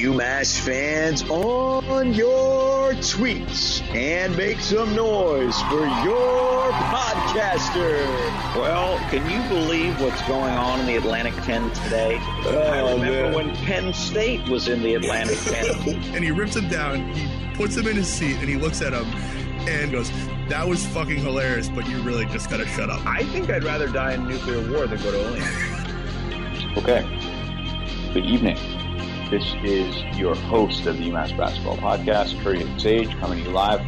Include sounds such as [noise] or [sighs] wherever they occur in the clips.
UMass fans on your tweets and make some noise for your podcaster. Well, can you believe what's going on in the Atlantic 10 today? Oh, I remember man. when Penn State was in the Atlantic 10. [laughs] and he rips him down. He puts him in his seat and he looks at him and goes, "That was fucking hilarious, but you really just gotta shut up." I think I'd rather die in nuclear war than go to Olean. Okay. Good evening. This is your host of the UMass Basketball Podcast, Curry and Sage, coming to you live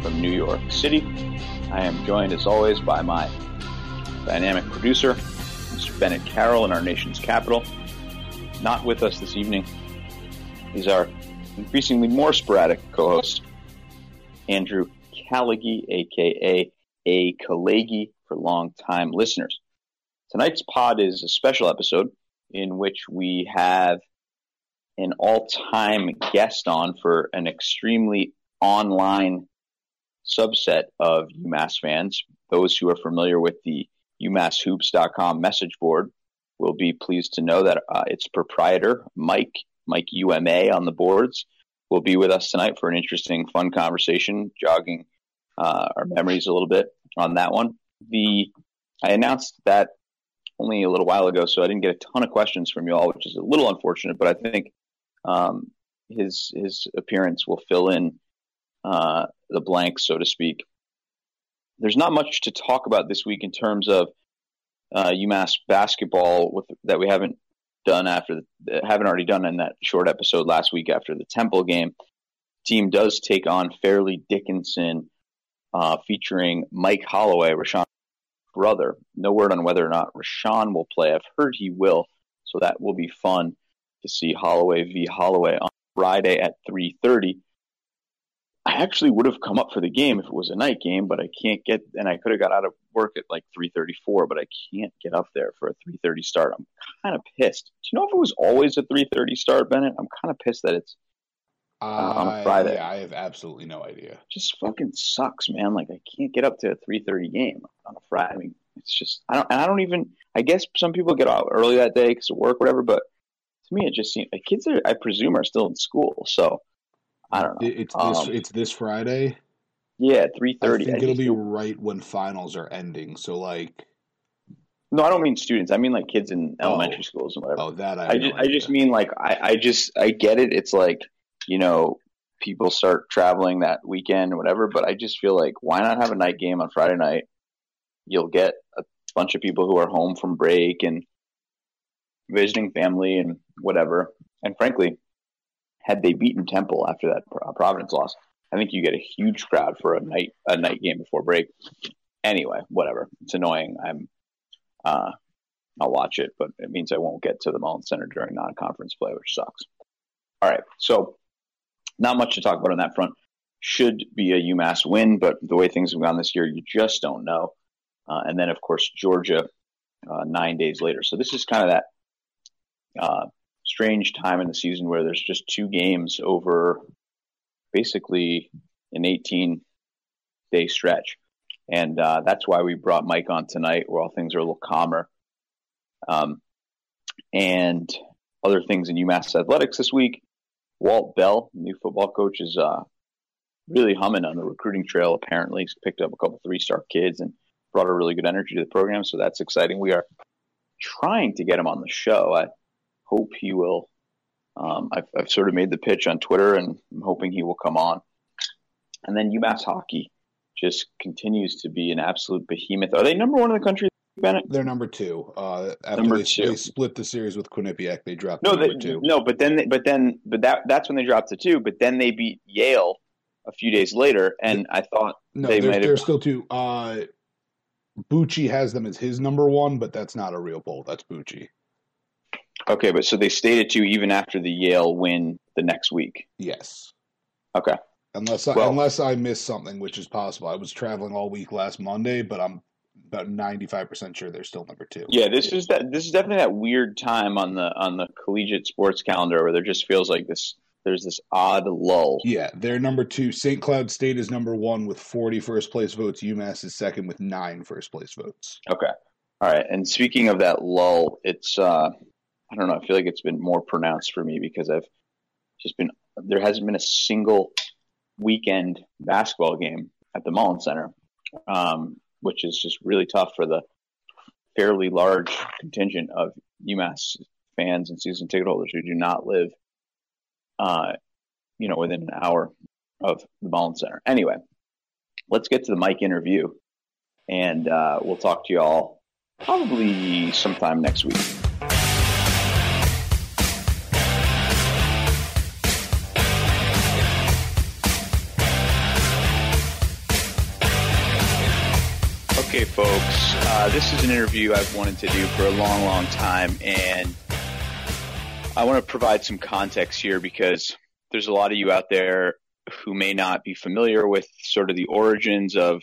from New York City. I am joined, as always, by my dynamic producer, Mr. Bennett Carroll, in our nation's capital. Not with us this evening is our increasingly more sporadic co-host, Andrew Callaghy, aka A. Kalagi for long-time listeners. Tonight's pod is a special episode in which we have an all-time guest on for an extremely online subset of UMass fans. Those who are familiar with the UMassHoops.com message board will be pleased to know that uh, its proprietor, Mike, Mike UMA on the boards, will be with us tonight for an interesting, fun conversation, jogging uh, our memories a little bit on that one. The I announced that only a little while ago, so I didn't get a ton of questions from you all, which is a little unfortunate. But I think um, his his appearance will fill in uh, the blanks, so to speak. There's not much to talk about this week in terms of uh, UMass basketball with that we haven't done after the, haven't already done in that short episode last week after the Temple game. Team does take on Fairleigh Dickinson, uh, featuring Mike Holloway, Rashawn's brother. No word on whether or not Rashawn will play. I've heard he will, so that will be fun to see Holloway v Holloway on Friday at 3:30. I actually would have come up for the game if it was a night game, but I can't get, and I could have got out of work at like 3:34, but I can't get up there for a 3:30 start. I'm kind of pissed. Do you know if it was always a 3:30 start, Bennett? I'm kind of pissed that it's Uh, on a Friday. Yeah, I have absolutely no idea. just fucking sucks, man. Like I can't get up to a 3:30 game on a Friday. I mean, it's just I don't, and I don't even. I guess some people get out early that day because of work, whatever. But to me, it just seems like kids are, I presume, are still in school. So I don't know. It's this. Um, it's this Friday. Yeah, I 3:30. think I it'll be right when finals are ending. So like, no, I don't mean students. I mean like kids in Oh. elementary schools and whatever. oh, that I. I just, I just mean like I, I just I get it. It's like you know people start traveling that weekend or whatever, but I just feel like why not have a night game on Friday night? You'll get a bunch of people who are home from break and visiting family and whatever. And frankly, had they beaten Temple after that Providence loss, I think you get a huge crowd for a night a night game before break. Anyway, whatever. It's annoying. I'm uh, I'll watch it, but it means I won't get to the Mullins Center during non-conference play, which sucks. All right, so not much to talk about on that front. Should be a UMass win, but the way things have gone this year, you just don't know. Uh, and then, of course, Georgia uh, nine days later. So this is kind of that uh, strange time in the season where there's just two games over basically an 18 day stretch. And uh, that's why we brought Mike on tonight, where all things are a little calmer. Um, and other things in UMass athletics this week. Walt Bell, new football coach, is uh, really humming on the recruiting trail. Apparently, he's picked up a couple three-star kids and brought a really good energy to the program. So that's exciting. We are trying to get him on the show. I hope he will. Um, I've, I've sort of made the pitch on Twitter, and I'm hoping he will come on. And then UMass hockey just continues to be an absolute behemoth. Are they number one in the country, Bennett? They're number two. Uh, after Number they, two. they split the series with Quinnipiac, they dropped No, they, two. no, but then, they, but then, but that that's when they dropped to two. But then they beat Yale a few days later, and I thought No, they might they're still two. Uh, Bucci has them as his number one, but that's not a real poll. That's Bucci. Okay, but so they stayed at two even after the Yale win the next week. Yes. Okay, Unless I, Well- unless I missed something, which is possible. I was traveling all week last Monday, but I'm about ninety five percent sure they're still number two. yeah, this is that. This is definitely that weird time on the on the collegiate sports calendar where there just feels like this. There's this odd lull. Yeah, they're number two. St. Cloud State is number one with 40 first place votes. UMass is second with nine first place votes. Okay. All right. And speaking of that lull, it's uh I don't know, I feel like it's been more pronounced for me because I've just been there hasn't been a single weekend basketball game at the Mullins Center, um, which is just really tough for the fairly large contingent of UMass fans and season ticket holders who do not live, uh, you know, within an hour of the Mullins Center. Anyway, let's get to the Mike interview, and uh, we'll talk to you all probably sometime next week. Folks, uh, this is an interview I've wanted to do for a long, long time, and I want to provide some context here because there's a lot of you out there who may not be familiar with sort of the origins of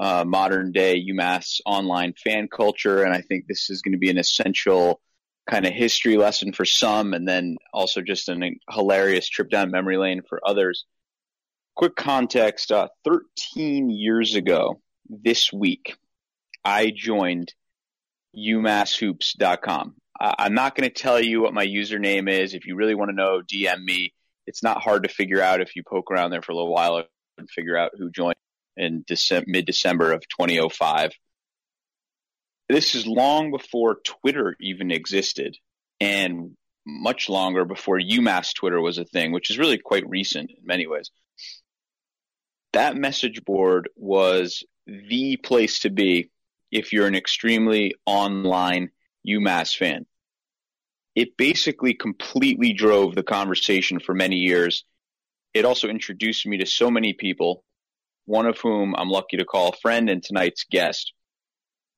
uh, modern day UMass online fan culture, and I think this is going to be an essential kind of history lesson for some, and then also just an hilarious trip down memory lane for others. Quick context: uh, 13 years ago this week, I joined UMassHoops.com. Uh, I'm not going to tell you what my username is. If you really want to know, DM me. It's not hard to figure out if you poke around there for a little while and figure out who joined in Dece- mid December of 2005. This is long before Twitter even existed, and much longer before UMass Twitter was a thing, which is really quite recent in many ways. That message board was the place to be if you're an extremely online UMass fan. It basically completely drove the conversation for many years. It also introduced me to so many people, one of whom I'm lucky to call a friend and tonight's guest.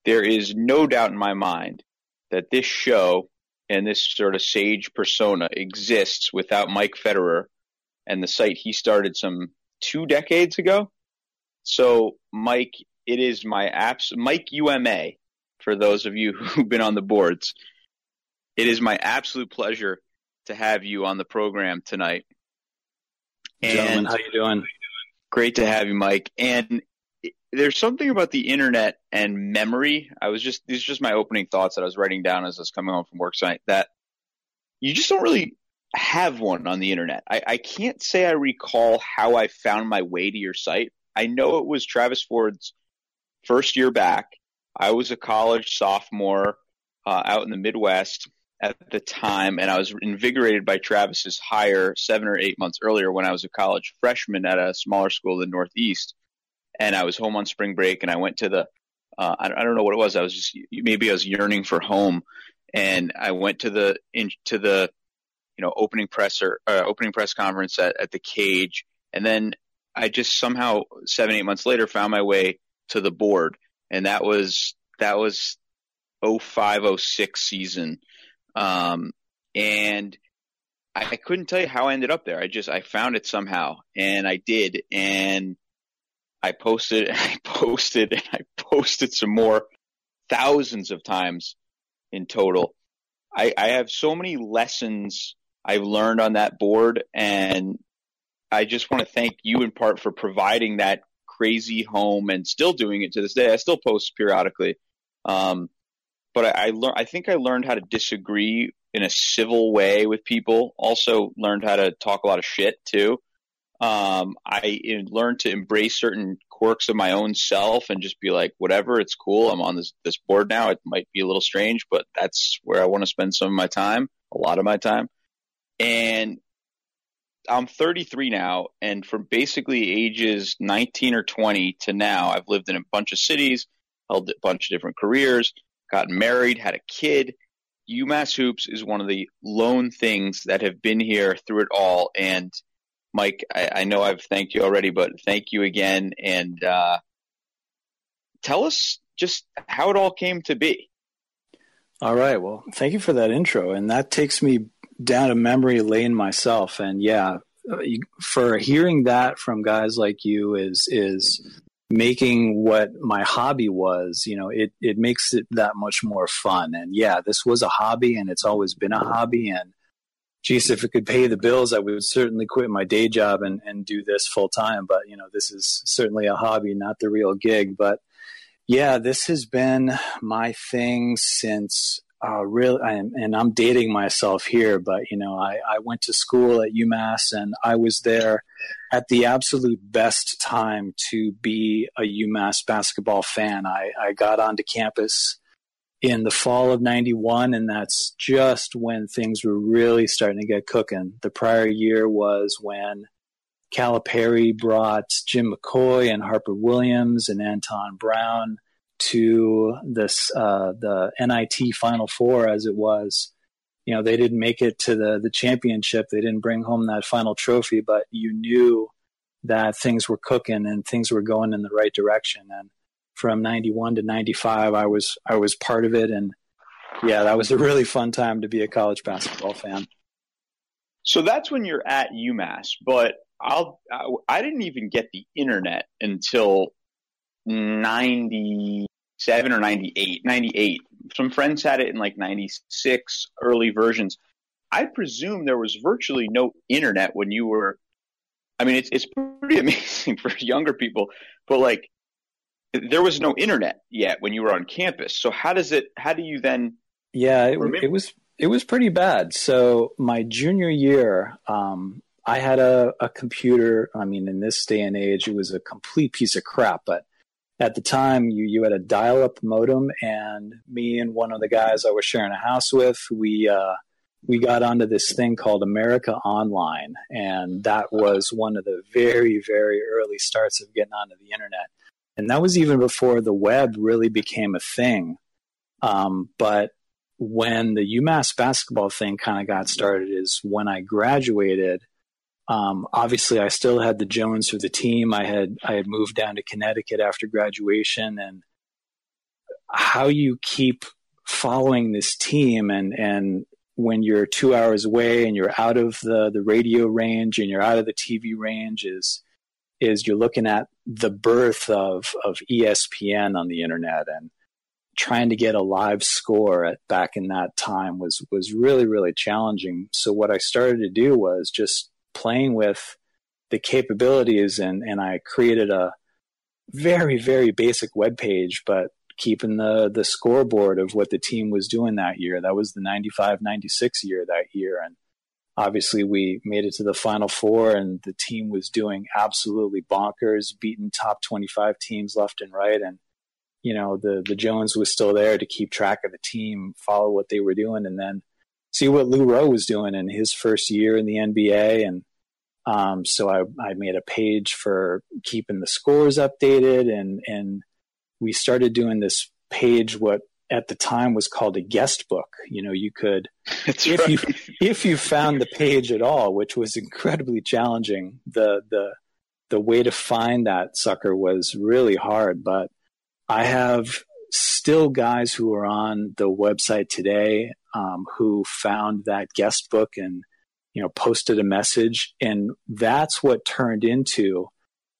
There is no doubt in my mind that this show and this sort of sage persona exists without Mike Federer and the site he started some two decades ago. So, Mike, it is my apps, Mike UMA, for those of you [laughs] who've been on the boards. It is my absolute pleasure to have you on the program tonight. And Gentlemen, how you doing? Great to have you, Mike. And there's something about the internet and memory. I was just these are just my opening thoughts that I was writing down as I was coming home from work tonight. That you just don't really have one on the internet. I, I can't say I recall how I found my way to your site. I know it was Travis Ford's first year back. I was a college sophomore uh, out in the Midwest at the time, and I was invigorated by Travis's hire seven or eight months earlier when I was a college freshman at a smaller school in the Northeast. And I was home on spring break, and I went to the uh, I, don't know what it was. I was just maybe I was yearning for home, and I went to the into the you know opening presser uh, opening press conference at, at the cage, and then I just somehow seven eight months later found my way to the board, and that was that was 0506 season, um, and I couldn't tell you how I ended up there. I just I found it somehow, and I did, and I posted, and [laughs] I posted, and I posted some more, thousands of times in total. I, I have so many lessons I've learned on that board, and I just want to thank you in part for providing that crazy home and still doing it to this day. I still post periodically. Um, but I, I learned, I think I learned how to disagree in a civil way with people. Also learned how to talk a lot of shit too. Um, I learned to embrace certain quirks of my own self and just be like, whatever, it's cool. I'm on this, this board now. It might be a little strange, but that's where I want to spend some of my time, a lot of my time. And I'm 33 now, and from basically ages 19 or 20 to now, I've lived in a bunch of cities, held a bunch of different careers, got married, had a kid. UMass Hoops is one of the lone things that have been here through it all. And Mike, I, I know I've thanked you already, but thank you again. And uh, tell us just how it all came to be. All right. Well, thank you for that intro. And that takes me down a memory lane myself, and yeah, uh, for hearing that from guys like you is is making what my hobby was you know it it makes it that much more fun. And yeah this was a hobby and it's always been a hobby. And geez if it could pay the bills i would certainly quit my day job and and do this full time. But you know this is certainly a hobby not the real gig. But yeah this has been my thing since uh, really, and I'm dating myself here, but you know, I, I went to school at UMass and I was there at the absolute best time to be a UMass basketball fan. I, I got onto campus in the fall of 91 and that's just when things were really starting to get cooking. The prior year was when Calipari brought Jim McCoy and Harper Williams and Anton Brown to this uh, the NIT Final Four as it was. You know, they didn't make it to the the championship. They didn't bring home that final trophy, but you knew that things were cooking and things were going in the right direction. And from '91 to '95, I was I was part of it, and yeah, that was a really fun time to be a college basketball fan. So that's when you're at UMass, but I'll I didn't even get the internet until 97 or 98, 98. Some friends had it in like 96, early versions. I presume there was virtually no internet when you were. I mean, it's it's pretty [laughs] amazing for younger people, but like there was no internet yet when you were on campus. So how does it? How do you then? Yeah, it, it was it was pretty bad. So my junior year, um, I had a, a computer. I mean, in this day and age, it was a complete piece of crap, but at the time you you had a dial up modem and me and one of the guys I was sharing a house with we uh, we got onto this thing called America Online. And that was one of the very very early starts of getting onto the internet. And that was even before the web really became a thing. Um, but when the UMass basketball thing kind of got started is when I graduated um, obviously, I still had the Jones for the team. I had I had moved down to Connecticut after graduation, and how you keep following this team and and when you're two hours away and you're out of the the radio range and you're out of the TV range is is you're looking at the birth of of ESPN on the internet and trying to get a live score at, back in that time was was really really challenging. So what I started to do was just playing with the capabilities and, and I created a very, very basic web page, but keeping the, the scoreboard of what the team was doing that year. That was the 95 96 year that year. And obviously, we made it to the final four, and the team was doing absolutely bonkers, beating top 25 teams left and right. And, you know, the, the Jones was still there to keep track of the team, follow what they were doing, and then see what Lou Roe was doing in his first year in the NBA. And um, so I, I made a page for keeping the scores updated and, and we started doing this page, what at the time was called a guest book. You know, you could, [laughs] That's if right. you, if you found the page at all, which was incredibly challenging, the, the, the way to find that sucker was really hard, but I have still guys who are on the website today um, who found that guest book and you know posted a message. And that's what turned into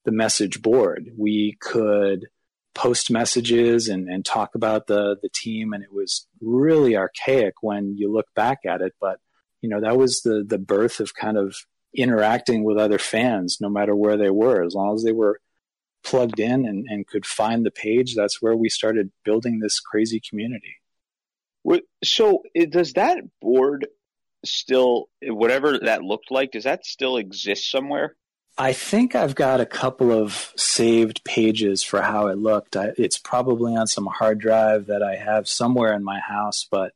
the message board. We could post messages and, and talk about the the team and it was really archaic when you look back at it. But you know that was the the birth of kind of interacting with other fans no matter where they were as long as they were plugged in and, and could find the page that's where we started building this crazy community so does that board still, whatever that looked like, does that still exist somewhere? I think I've got a couple of saved pages for how it looked. I, it's probably on some hard drive that I have somewhere in my house, but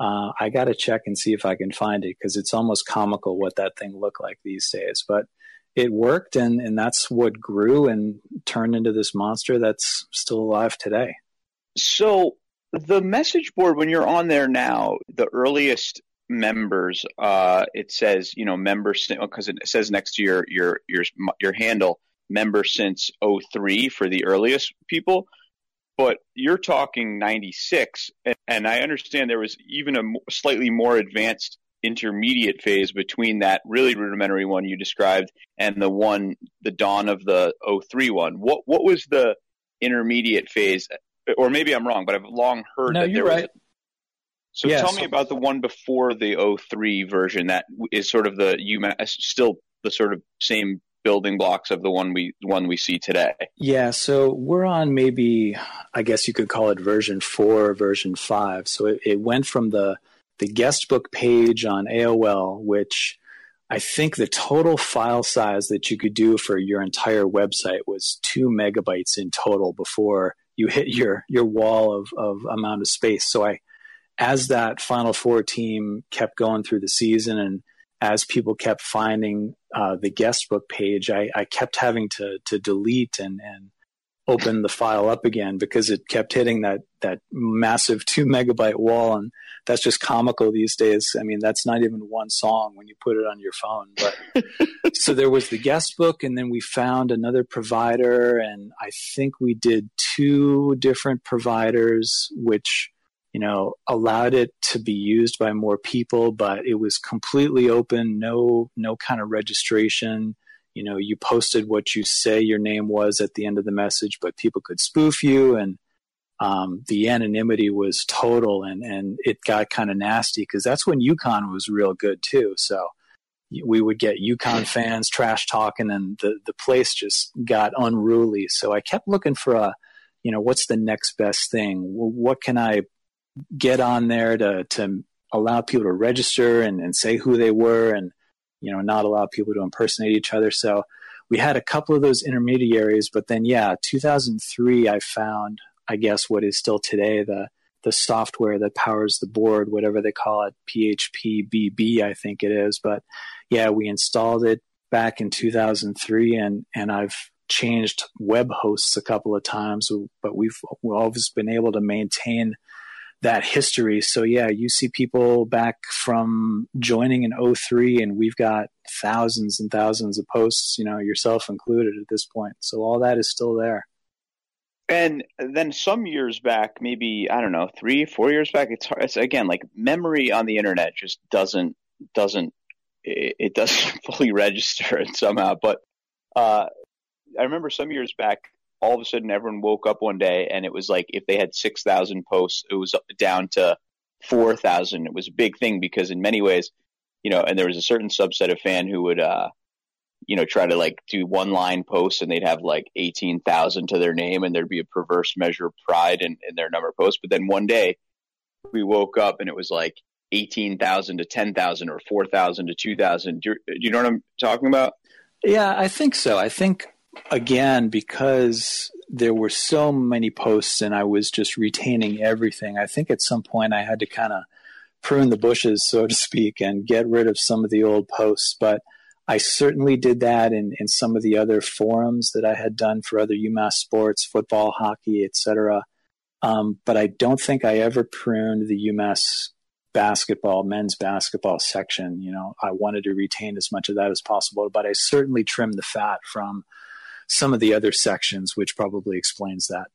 uh, I got to check and see if I can find it because it's almost comical what that thing looked like these days. But it worked, and, and that's what grew and turned into this monster that's still alive today. So the message board, when you're on there now, the earliest members, uh, it says, you know, members, because it says next to your, your, your, your handle, member since 03 for the earliest people. But you're talking 96. And, and I understand there was even a slightly more advanced intermediate phase between that really rudimentary one you described and the one, the dawn of the 03 one. What, what was the intermediate phase or maybe I'm wrong, but I've long heard no, that you're there right. was. So Yeah, tell so- me about the one before the 03 version that is sort of the UMass, uh, still the sort of same building blocks of the one we one we see today? Yeah, so we're on maybe I guess you could call it version four, version five. So it, it went from the the guest book page on AOL, which I think the total file size that you could do for your entire website was two megabytes in total before you hit your your wall of, of amount of space. So I as that Final Four team kept going through the season and as people kept finding uh, the guest book page, I, I, kept having to to delete and, and open the file up again because it kept hitting that that massive two megabyte wall, and that's just comical these days. I mean, that's not even one song when you put it on your phone. But [laughs] so there was the guest book, and then we found another provider, and I think we did two different providers, which you know, allowed it to be used by more people, but it was completely open, no no kind of registration. You know, you posted what you say your name was at the end of the message, but people could spoof you and um, the anonymity was total and, and it got kind of nasty because that's when UConn was real good too. So we would get UConn fans trash talking and the, the place just got unruly. So I kept looking for a, you know, what's the next best thing? What can I get on there to to allow people to register and, and say who they were and you know not allow people to impersonate each other so we had a couple of those intermediaries but then yeah 2003 i found i guess what is still today the the software that powers the board whatever they call it phpBB i think it is but yeah we installed it back in 2003 and and i've changed web hosts a couple of times but we've, we've always been able to maintain that history. So yeah, you see people back from joining in 03 and we've got thousands and thousands of posts, you know, yourself included at this point. So all that is still there. And then some years back, maybe I don't know, three, four years back, it's, hard, it's again like memory on the internet just doesn't doesn't it, it doesn't [laughs] fully register it somehow. But uh, I remember some years back, all of a sudden everyone woke up one day and it was like if they had 6,000 posts, it was down to 4,000. It was a big thing because in many ways, you know, and there was a certain subset of fan who would, uh, you know, try to like do one line posts and they'd have like 18,000 to their name and there'd be a perverse measure of pride in, in their number of posts. But then one day we woke up and it was like 18,000 to 10,000 or 4,000 to 2,000. Do, do you know what I'm talking about? Yeah, I think so. I think again, because there were so many posts and I was just retaining everything, I think at some point I had to kind of prune the bushes, so to speak, and get rid of some of the old posts. But I certainly did that in, in some of the other forums that I had done for other UMass sports, football, hockey, etc. Um, but I don't think I ever pruned the UMass basketball, men's basketball section. You know, I wanted to retain as much of that as possible, but I certainly trimmed the fat from some of the other sections, which probably explains that.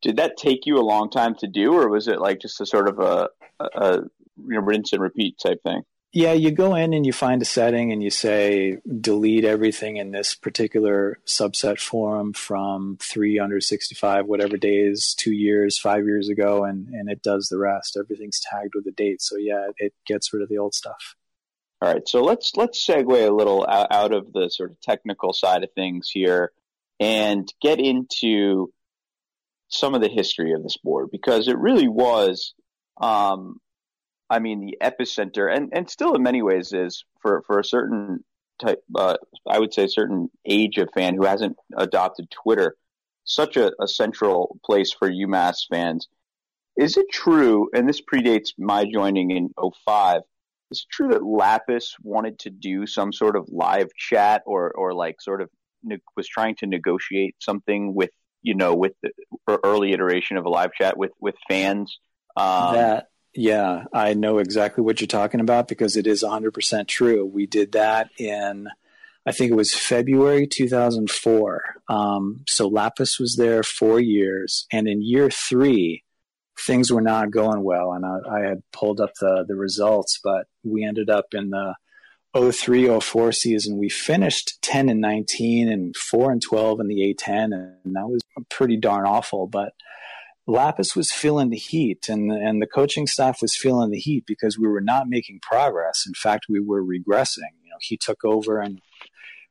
Did that take you a long time to do, or was it like just a sort of a, a, know, rinse and repeat type thing? Yeah, you go in and you find a setting and you say delete everything in this particular subset form from three under 65, whatever days, two years, five years ago, and, and it does the rest. Everything's tagged with a date. So yeah, it gets rid of the old stuff. All right, so let's let's segue a little out of the sort of technical side of things here and get into some of the history of this board because it really was, um, I mean, the epicenter, and, and still in many ways is for, for a certain type, uh, I would say, certain age of fan who hasn't adopted Twitter, such a, a central place for UMass fans. Is it true, and this predates my joining in 05, is it true that Lappas wanted to do some sort of live chat or, or like sort of was trying to negotiate something with you know with the early iteration of a live chat with with fans. Um, that yeah, I know exactly what you're talking about because it is 100% true. We did that in I think it was February 2004. Um, so Lappas was there four years, and in year three, things were not going well. And I, I had pulled up the the results, but we ended up in the 03 04 season, we finished 10 and 19 and 4 and 12 in the A10, and that was pretty darn awful. But Lappas was feeling the heat, and the, and the coaching staff was feeling the heat because we were not making progress. In fact, we were regressing. You know, he took over, and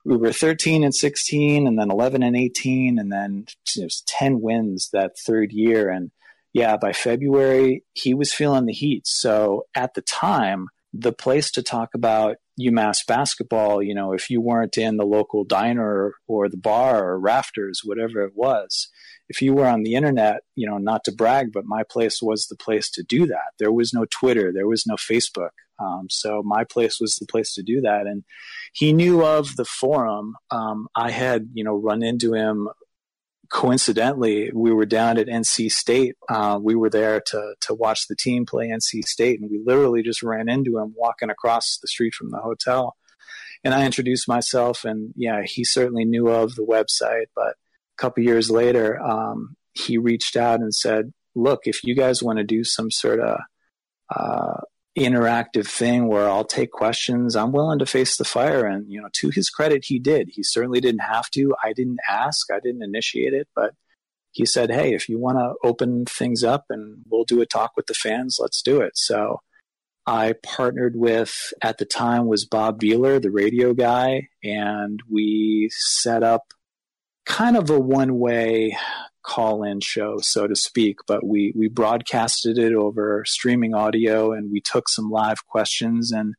we were 13 and 16 and then 11 and 18 and then it was 10 wins that third year and yeah by february he was feeling the heat so at the time the place to talk about umass basketball you know if you weren't in the local diner or the bar or rafters whatever it was if you were on the internet you know not to brag but my place was the place to do that there was no twitter there was no facebook um, so my place was the place to do that and he knew of the forum. Um, I had, you know, run into him coincidentally. We were down at NC State. Uh, we were there to to watch the team play NC State, and we literally just ran into him walking across the street from the hotel. And I introduced myself, and yeah, he certainly knew of the website. But couple years later, um, he reached out and said, "Look, if you guys want to do some sort of uh, interactive thing where I'll take questions. I'm willing to face the fire. And, you know, to his credit, he did. He certainly didn't have to. I didn't ask, I didn't initiate it, but he said, Hey, if you want to open things up and we'll do a talk with the fans, let's do it. So I partnered with, at the time, was Bob Behler, the radio guy, and we set up kind of a one way call in show, so to speak, but we, we broadcasted it over streaming audio and we took some live questions and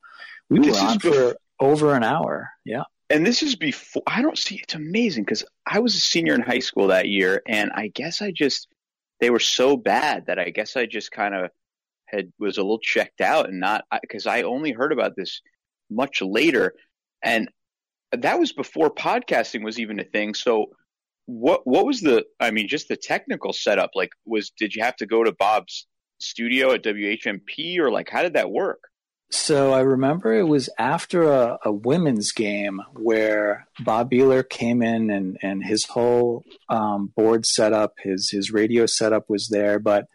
we this were on for over an hour. Yeah. And this is before, I don't see, it's amazing because I was a senior in high school that year and I guess I just, they were so bad that I guess I just kind of had, was a little checked out and not, because I only heard about this much later. And that was before podcasting was even a thing. So what what was the I mean just the technical setup like was did you have to go to Bob's studio at WHMP or like how did that work? So I remember it was after a, a women's game where Bob Behler came in and, and his whole um, board setup, his his radio setup was there. But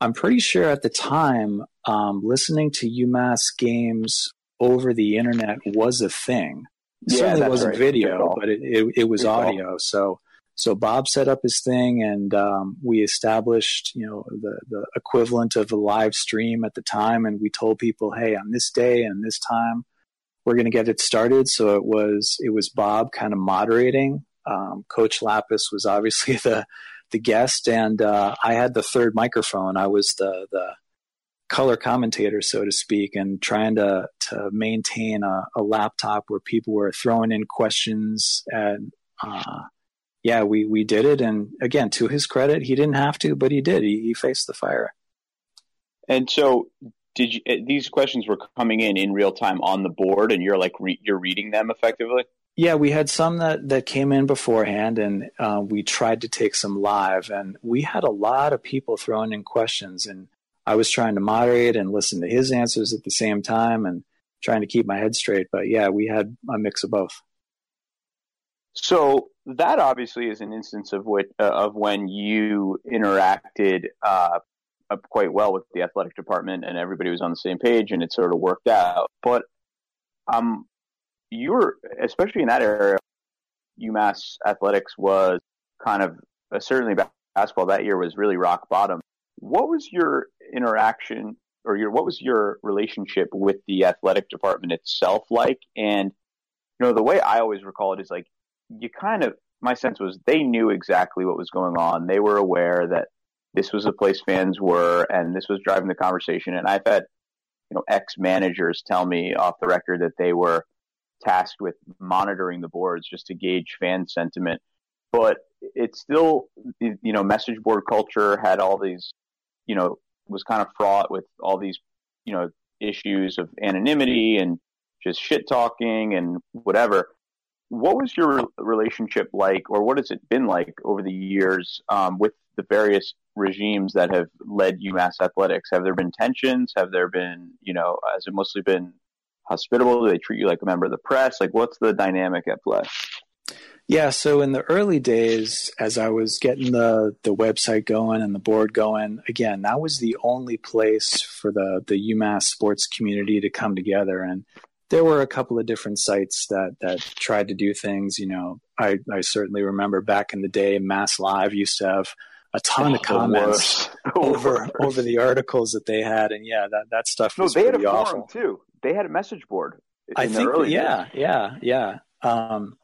I'm pretty sure at the time, um, listening to UMass games over the internet was a thing. It yeah, certainly wasn't right. video, but it, it, it was Good audio. Call. So so Bob set up his thing, and um, we established, you know, the the equivalent of a live stream at the time, and we told people, hey, on this day and this time, we're going to get it started. So it was it was Bob kind of moderating. Um, Coach Lappas was obviously [laughs] the the guest, and uh, I had the third microphone. I was the the color commentator, so to speak, and trying to to maintain a, a laptop where people were throwing in questions and. Uh, yeah, we we did it, and again, to his credit, he didn't have to, but he did. He, he faced the fire. And so, did you? Eh, these questions were coming in in real time on the board, and you're like re, you're reading them effectively. Yeah, we had some that that came in beforehand, and uh, we tried to take some live, and we had a lot of people throwing in questions, and I was trying to moderate and listen to his answers at the same time, and trying to keep my head straight. But yeah, we had a mix of both. So that obviously is an instance of what uh, of when you interacted uh, quite well with the athletic department and everybody was on the same page and it sort of worked out. But um, you were especially in that area, UMass athletics was kind of uh, certainly basketball that year was really rock bottom. What was your interaction or your what was your relationship with the athletic department itself like? And you know the way I always recall it is like you kind of my sense was they knew exactly what was going on. They were aware that this was the place fans were, and this was driving the conversation. And I've had you know ex managers tell me off the record that they were tasked with monitoring the boards just to gauge fan sentiment. But it's still you know message board culture had all these you know was kind of fraught with all these you know issues of anonymity and just shit talking and whatever what was your relationship like, or what has it been like over the years um, with the various regimes that have led UMass athletics? Have there been tensions? Have there been, you know, has it mostly been hospitable? Do they treat you like a member of the press? Like, what's the dynamic at play? Yeah, so in the early days, as I was getting the the website going and the board going, again, that was the only place for the the UMass sports community to come together. And there were a couple of different sites that that tried to do things. You know, I I certainly remember back in the day, Mass Live used to have a ton oh, of comments [laughs] over over the articles that they had, and yeah, that that stuff no, was they had a awful. too. They had a message board. I think, yeah, yeah, yeah, yeah. Um,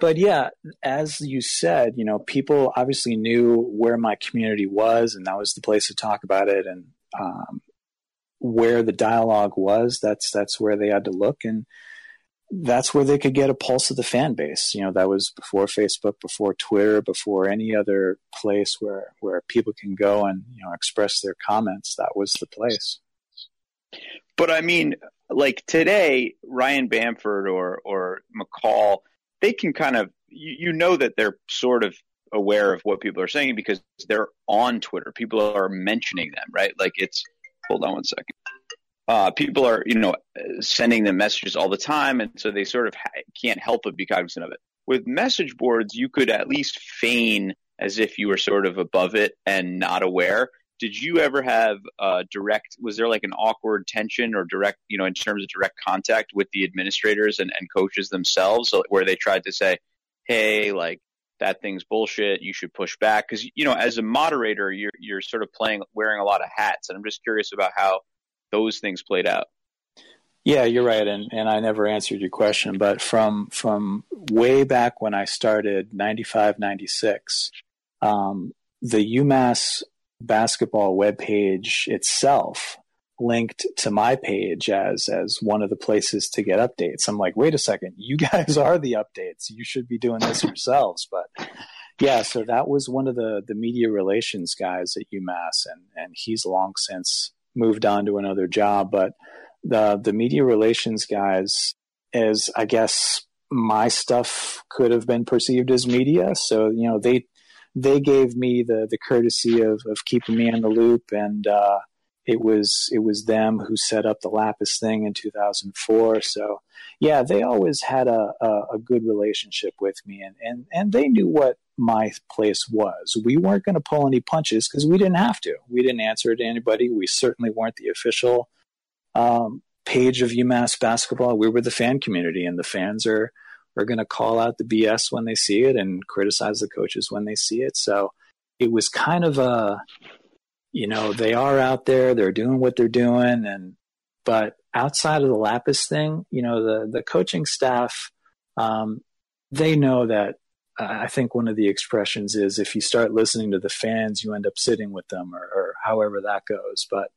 but yeah, as you said, you know, people obviously knew where my community was, and that was the place to talk about it, and um, where the dialogue was. That's that's where they had to look, and that's where they could get a pulse of the fan base. You know, that was before Facebook, before Twitter, before any other place where where people can go and you know express their comments. That was the place. But I mean, like today, Ryan Bamford or or McCall, they can kind of you, you know that they're sort of aware of what people are saying because they're on Twitter. People are mentioning them, right? Like it's hold on one second. Uh, people are, you know, sending them messages all the time, and so they sort of ha- can't help but be cognizant of it. With message boards, you could at least feign as if you were sort of above it and not aware did you ever have uh, direct was there like an awkward tension or direct you know in terms of direct contact with the administrators and, and coaches themselves where they tried to say hey like that thing's bullshit you should push back. Because you know as a moderator you're you're sort of playing wearing a lot of hats and i'm just curious about how those things played out. Yeah you're right and and i never answered your question but from from way back when i started 95 96 um, the umass basketball webpage itself linked to my page as as one of the places to get updates. I'm like, wait a second, you [laughs] guys are the updates. You should be doing this yourselves. But yeah, so that was one of the the media relations guys at UMass, and and he's long since moved on to another job. But the the media relations guys is, I guess, my stuff could have been perceived as media. So you know they they gave me the the courtesy of of keeping me in the loop, and uh, it was it was them who set up the Lappas thing in 2004. So yeah, they always had a a, a good relationship with me, and and and they knew what my place was. We weren't going to pull any punches because we didn't have to. We didn't answer to anybody. We certainly weren't the official um, page of UMass basketball. We were the fan community, and the fans are are going to call out the BS when they see it and criticize the coaches when they see it. So it was kind of a, you know, they are out there, they're doing what they're doing, and but outside of the Lappas thing, you know, the the coaching staff, um, they know that. Uh, I think one of the expressions is if you start listening to the fans, you end up sitting with them, or, or however that goes. But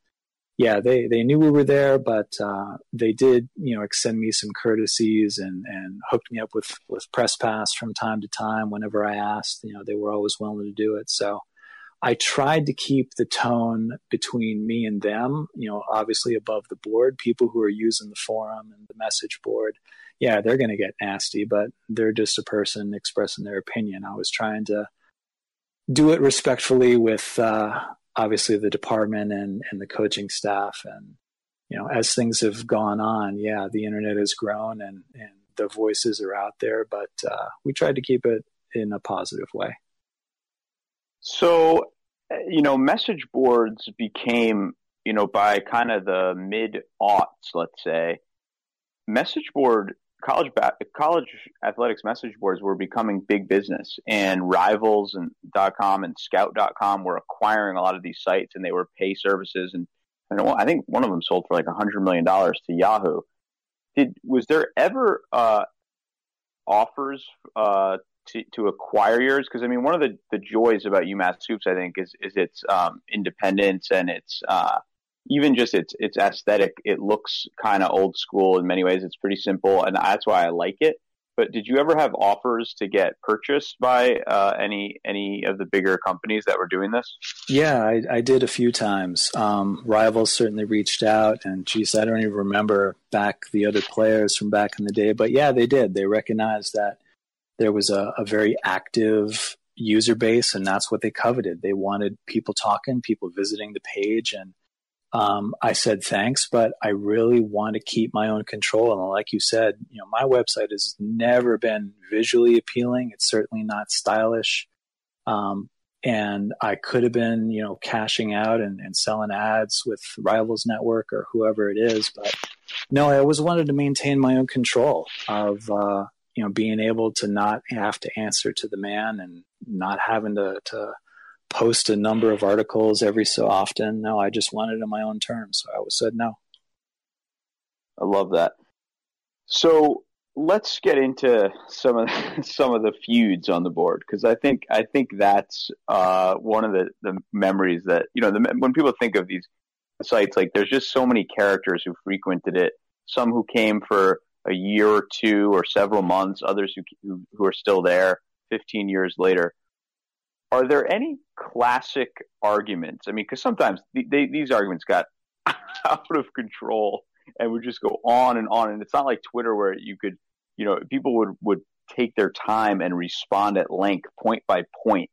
yeah, they, they knew we were there, but uh, they did, you know, extend me some courtesies and, and hooked me up with, with press pass from time to time whenever I asked. You know, they were always willing to do it. So I tried to keep the tone between me and them, you know, obviously above the board. People who are using the forum and the message board, yeah, they're going to get nasty, but they're just a person expressing their opinion. I was trying to do it respectfully with, uh, obviously the department and, and the coaching staff and you know as things have gone on yeah the internet has grown and and the voices are out there but uh, we tried to keep it in a positive way so you know message boards became you know by kind of the mid aughts let's say message board college college athletics message boards were becoming big business and rivals and dot com and scout.com were acquiring a lot of these sites and they were pay services and, and I think one of them sold for like a hundred million dollars to Yahoo. Did was there ever uh, offers uh, to to acquire yours? Because I mean, one of the, the joys about UMass Hoops, I think, is is its um, independence and its uh, even just its its aesthetic, it looks kind of old school in many ways. It's pretty simple, and that's why I like it. But did you ever have offers to get purchased by uh, any any of the bigger companies that were doing this? Yeah, I, I did a few times. Um, Rivals certainly reached out, and geez, I don't even remember back the other players from back in the day. But yeah, they did. They recognized that there was a, a very active user base, and that's what they coveted. They wanted people talking, people visiting the page, and um, I said thanks, but I really want to keep my own control. And like you said, you know, my website has never been visually appealing. It's certainly not stylish. Um, and I could have been, you know, cashing out and, and, selling ads with Rivals Network or whoever it is. But no, I always wanted to maintain my own control of, uh, you know, being able to not have to answer to the man and not having to, to post a number of articles every so often. No, I just wanted it on my own terms. So I always said no. I love that. So let's get into some of the, [laughs] some of the feuds on the board because I think I think that's uh, one of the, the memories that you know the, when people think of these sites like there's just so many characters who frequented it. Some who came for a year or two or several months, others who who, are still there 15 years later. Are there any classic arguments? I mean, because sometimes they, these arguments got [laughs] out of control and would just go on and on. And it's not like Twitter where you could, you know, people would, would take their time and respond at length, point by point.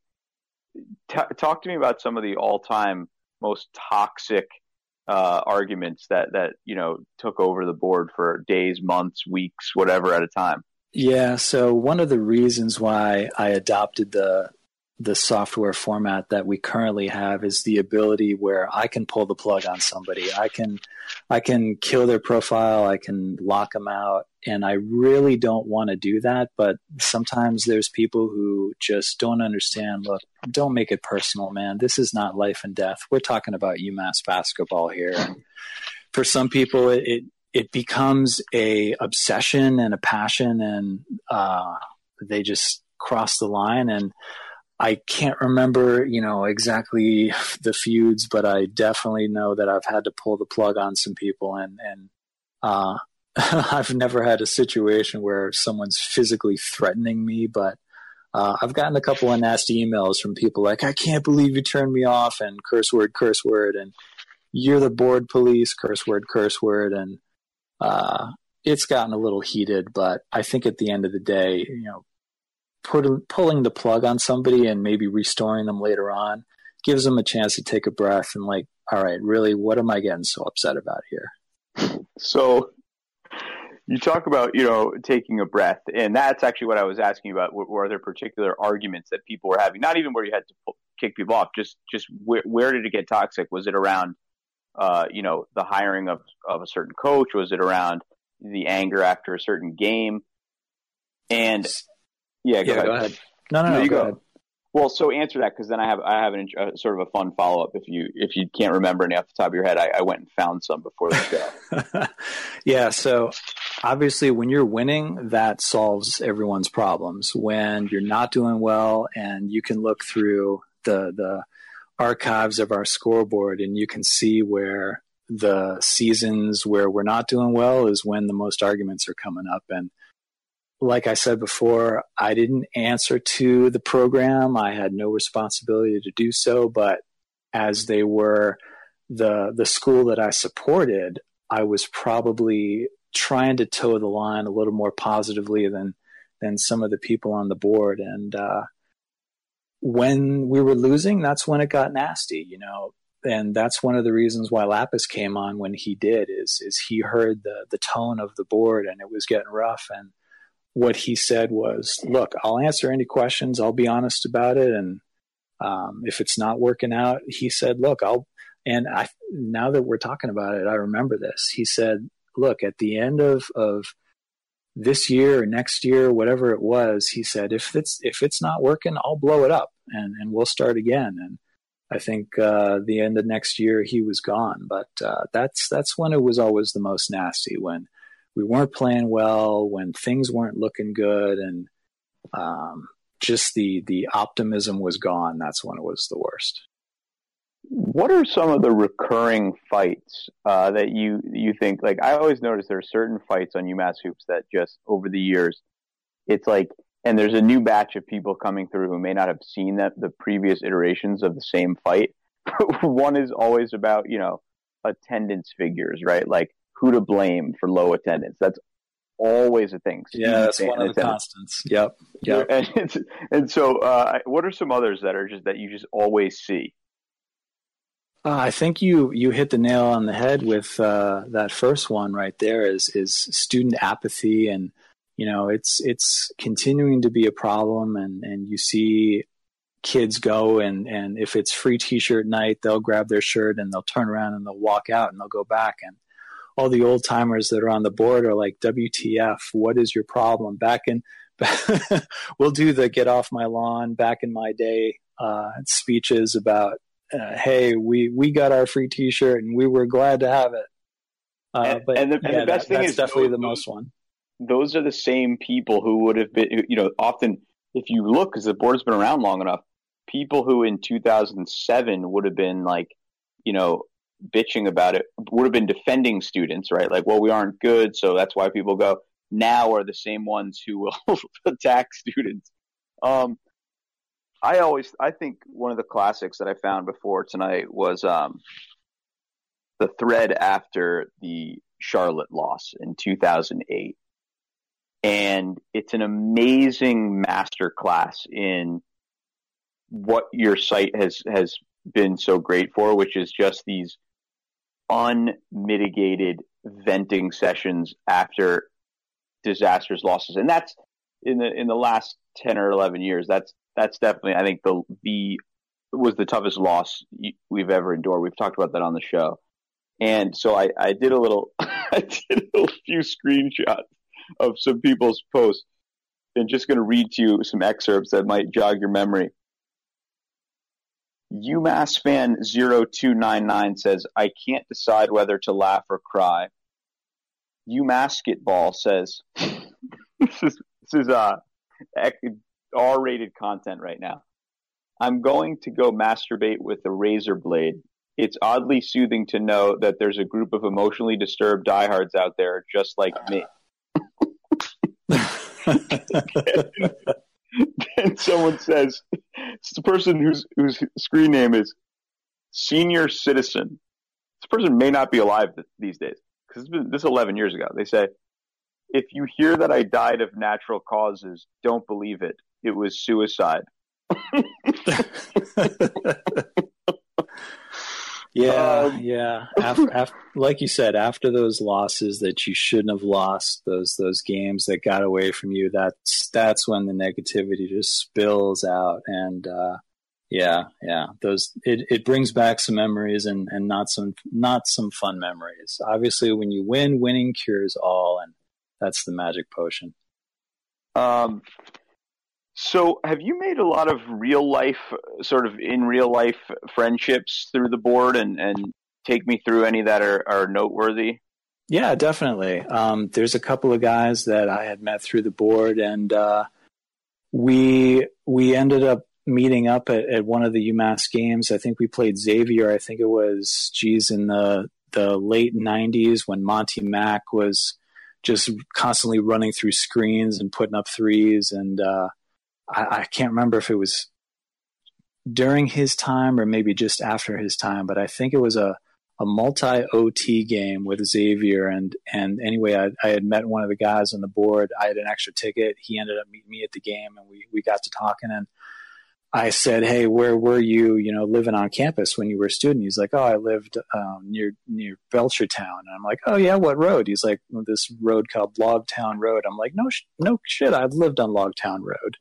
T- talk to me about some of the all time most toxic uh, arguments that, that, you know, took over the board for days, months, weeks, whatever at a time. Yeah. So one of the reasons why I adopted the the software format that we currently have is the ability where I can pull the plug on somebody. I can I can kill their profile, I can lock them out, and I really don't want to do that, but sometimes there's people who just don't understand, look, don't make it personal, man. This is not life and death. We're talking about UMass basketball here. And for some people it, it it becomes a obsession and a passion and uh, they just cross the line and I can't remember, you know, exactly the feuds, but I definitely know that I've had to pull the plug on some people, and and uh, [laughs] I've never had a situation where someone's physically threatening me, but uh, I've gotten a couple of nasty emails from people like, "I can't believe you turned me off," and curse word, curse word, and you're the board police, curse word, curse word, and uh, it's gotten a little heated. But I think at the end of the day, you know, put, pulling the plug on somebody and maybe restoring them later on gives them a chance to take a breath and like, all right, really, what am I getting so upset about here? So you talk about you know taking a breath, and that's actually what I was asking about. Were, were there particular arguments that people were having? Not even where you had to pull, kick people off. Just just where, where did it get toxic? Was it around uh, you know the hiring of of a certain coach? Was it around the anger after a certain game? And yeah, go, yeah, ahead. go ahead. No, no, no, no you go, go. ahead. Well, so answer that because then I have I have an, uh, sort of a fun follow up. If you if you can't remember any off the top of your head, I, I went and found some before the show. [laughs] yeah, so obviously when you're winning, that solves everyone's problems. When you're not doing well, and you can look through the the archives of our scoreboard, and you can see where the seasons where we're not doing well is when the most arguments are coming up, and like I said before, I didn't answer to the program. I had no responsibility to do so, but as they were the the school that I supported, I was probably trying to toe the line a little more positively than than some of the people on the board. And uh, when we were losing, that's when it got nasty, you know. And that's one of the reasons why Lappas came on when he did is is he heard the the tone of the board and it was getting rough and what he said was, "Look, I'll answer any questions. I'll be honest about it, and um, if it's not working out, he said, "Look, I'll." And I now that we're talking about it, I remember this. He said, "Look, at the end of of this year or next year, whatever it was, he said, if it's if it's not working, I'll blow it up and and we'll start again." And I think uh, the end of next year he was gone, but uh, that's that's when it was always the most nasty when we weren't playing well, when things weren't looking good, and um, just the the optimism was gone. That's when it was the worst. What are some of the recurring fights uh, that you you think like? I always notice there are certain fights on UMass hoops that just over the years, it's like, and there's a new batch of people coming through who may not have seen that the previous iterations of the same fight. [laughs] One is always about you know attendance figures, right? Like who to blame for low attendance. That's always a thing. Yeah, that's one of the constants. Yep. Yep. [laughs] And, and so, uh, what are some others that are just that you just always see? Uh, I think you you hit the nail on the head with uh, that first one right there. Is is student apathy, and you know it's it's continuing to be a problem, and and you see kids go and and if it's free t-shirt night, they'll grab their shirt and they'll turn around and they'll walk out and they'll go back and all the old timers that are on the board are like, WTF, what is your problem? Back in, [laughs] we'll do the get off my lawn back in my day uh, speeches about, uh, hey, we, we got our free t shirt and we were glad to have it. Uh, and, but and the, and the best that, thing is definitely the most one. those are the same people who would have been, you know, often if you look, because the board's been around long enough, people who in 2007 would have been like, you know, bitching about it would have been defending students, right? Like, well, we aren't good, so that's why people go. Now are the same ones who will [laughs] attack students. Um, I always, I think one of the classics that I found before tonight was um, the thread after the Charlotte loss in 2008. And it's an amazing masterclass in what your site has, has been so great for, which is just these unmitigated venting sessions after disastrous losses. And that's in the, in the last 10 or 11 years, that's, that's definitely, I think the, the, was the toughest loss we've ever endured. We've talked about that on the show. And so I, I did a little, [laughs] I did a few screenshots of some people's posts and just going to read to you some excerpts that might jog your memory. UMass fan 0299 says, I can't decide whether to laugh or cry. UMasketball says, [laughs] this is, this is uh, R-rated content right now. I'm going to go masturbate with a razor blade. It's oddly soothing to know that there's a group of emotionally disturbed diehards out there just like me. [laughs] [laughs] [laughs] then someone says, it's the person whose whose screen name is senior citizen. This person may not be alive these days because this is 11 years ago. They say, if you hear that I died of natural causes, don't believe it. It was suicide. [laughs] [laughs] Yeah, um, yeah. [laughs] After, after, like you said, after those losses that you shouldn't have lost, those those games that got away from you, that's that's when the negativity just spills out. And uh, yeah, yeah, those it, it brings back some memories and, and not some not some fun memories. Obviously, when you win, winning cures all, and that's the magic potion. Um, so, have you made a lot of real life, sort of in real life friendships through the board, and and take me through any that are are noteworthy? Yeah, definitely. Um, there's a couple of guys that I had met through the board, and uh, we we ended up meeting up at, at one of the UMass games. I think we played Xavier. I think it was, geez, in the the late '90s when Monty Mack was just constantly running through screens and putting up threes, and uh, I, I can't remember if it was during his time or maybe just after his time, but I think it was a, a multi OT game with Xavier. And, and anyway, I, I, had met one of the guys on the board. I had an extra ticket. He ended up meeting me at the game and we, we got to talking. And I said, Hey, where were you, you know, living on campus when you were a student? He's like, Oh, I lived um, near, near Belchertown. And I'm like, Oh, yeah, what road? He's like, This road called Logtown Road. I'm like, No, sh- no shit. I've lived on Logtown Road.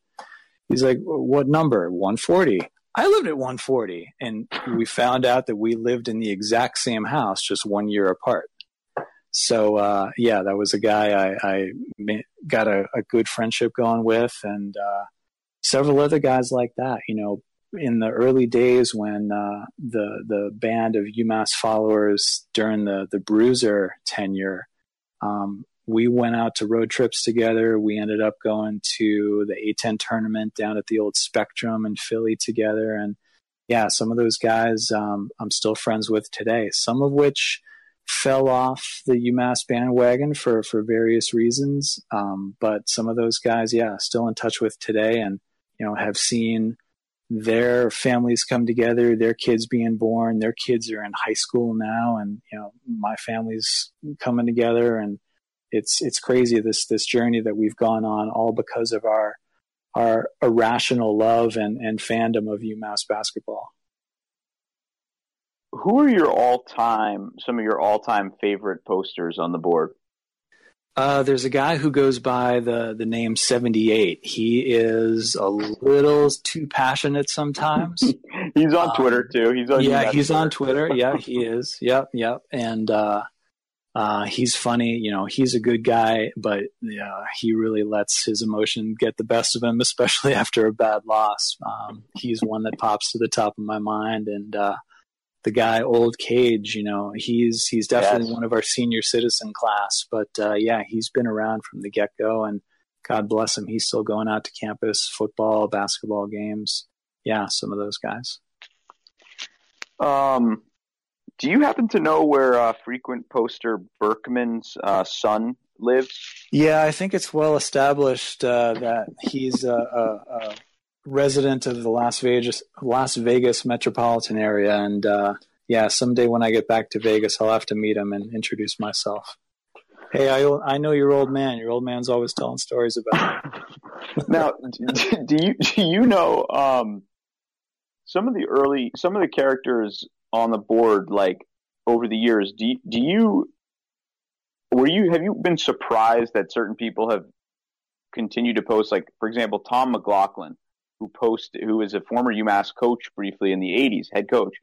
He's like, what number? 140. I lived at 140. And we found out that we lived in the exact same house, just one year apart. So, uh, yeah, that was a guy I, I got a, a, good friendship going with, and uh, several other guys like that. You know, in the early days when uh, the the band of UMass followers during the the Bruiser tenure, um, we went out to road trips together. We ended up going to the A10 tournament down at the old Spectrum in Philly together. And yeah, some of those guys um, I'm still friends with today, some of which fell off the UMass bandwagon for, for various reasons. Um, but some of those guys, yeah, still in touch with today and, you know, have seen their families come together, their kids being born, their kids are in high school now. And, you know, my family's coming together and, it's it's crazy this this journey that we've gone on all because of our our irrational love and, and fandom of UMass basketball. Who are your all time some of your all time favorite posters on the board? Uh, there's a guy who goes by the the name 78. He is a little too passionate sometimes. [laughs] he's on um, Twitter too. He's on yeah, he's Twitter. on Twitter. Yeah, he [laughs] is. Yep, yep. And uh, uh, he's funny, you know, he's a good guy, but uh, he really lets his emotion get the best of him, [laughs] especially after a bad loss. Um, he's one that pops to the top of my mind. And uh, the guy old cage you know he's he's definitely yes. one of our senior citizen class but uh, yeah he's been around from the get-go and god bless him he's still going out to campus football basketball games yeah some of those guys um do you happen to know where uh, frequent poster berkman's uh, son lives yeah i think it's well established uh, that he's a, a, a resident of the Las Vegas Las Vegas metropolitan area, and uh, yeah, someday when I get back to Vegas, I'll have to meet him and introduce myself. Hey, I I know your old man. Your old man's always telling stories about. [laughs] now, do you do you know um, some of the early some of the characters on the board, like over the years? Do you, do you were you have you been surprised that certain people have continued to post? Like, for example, Tom McLaughlin who post who is a former UMass coach briefly in the 80s, head coach,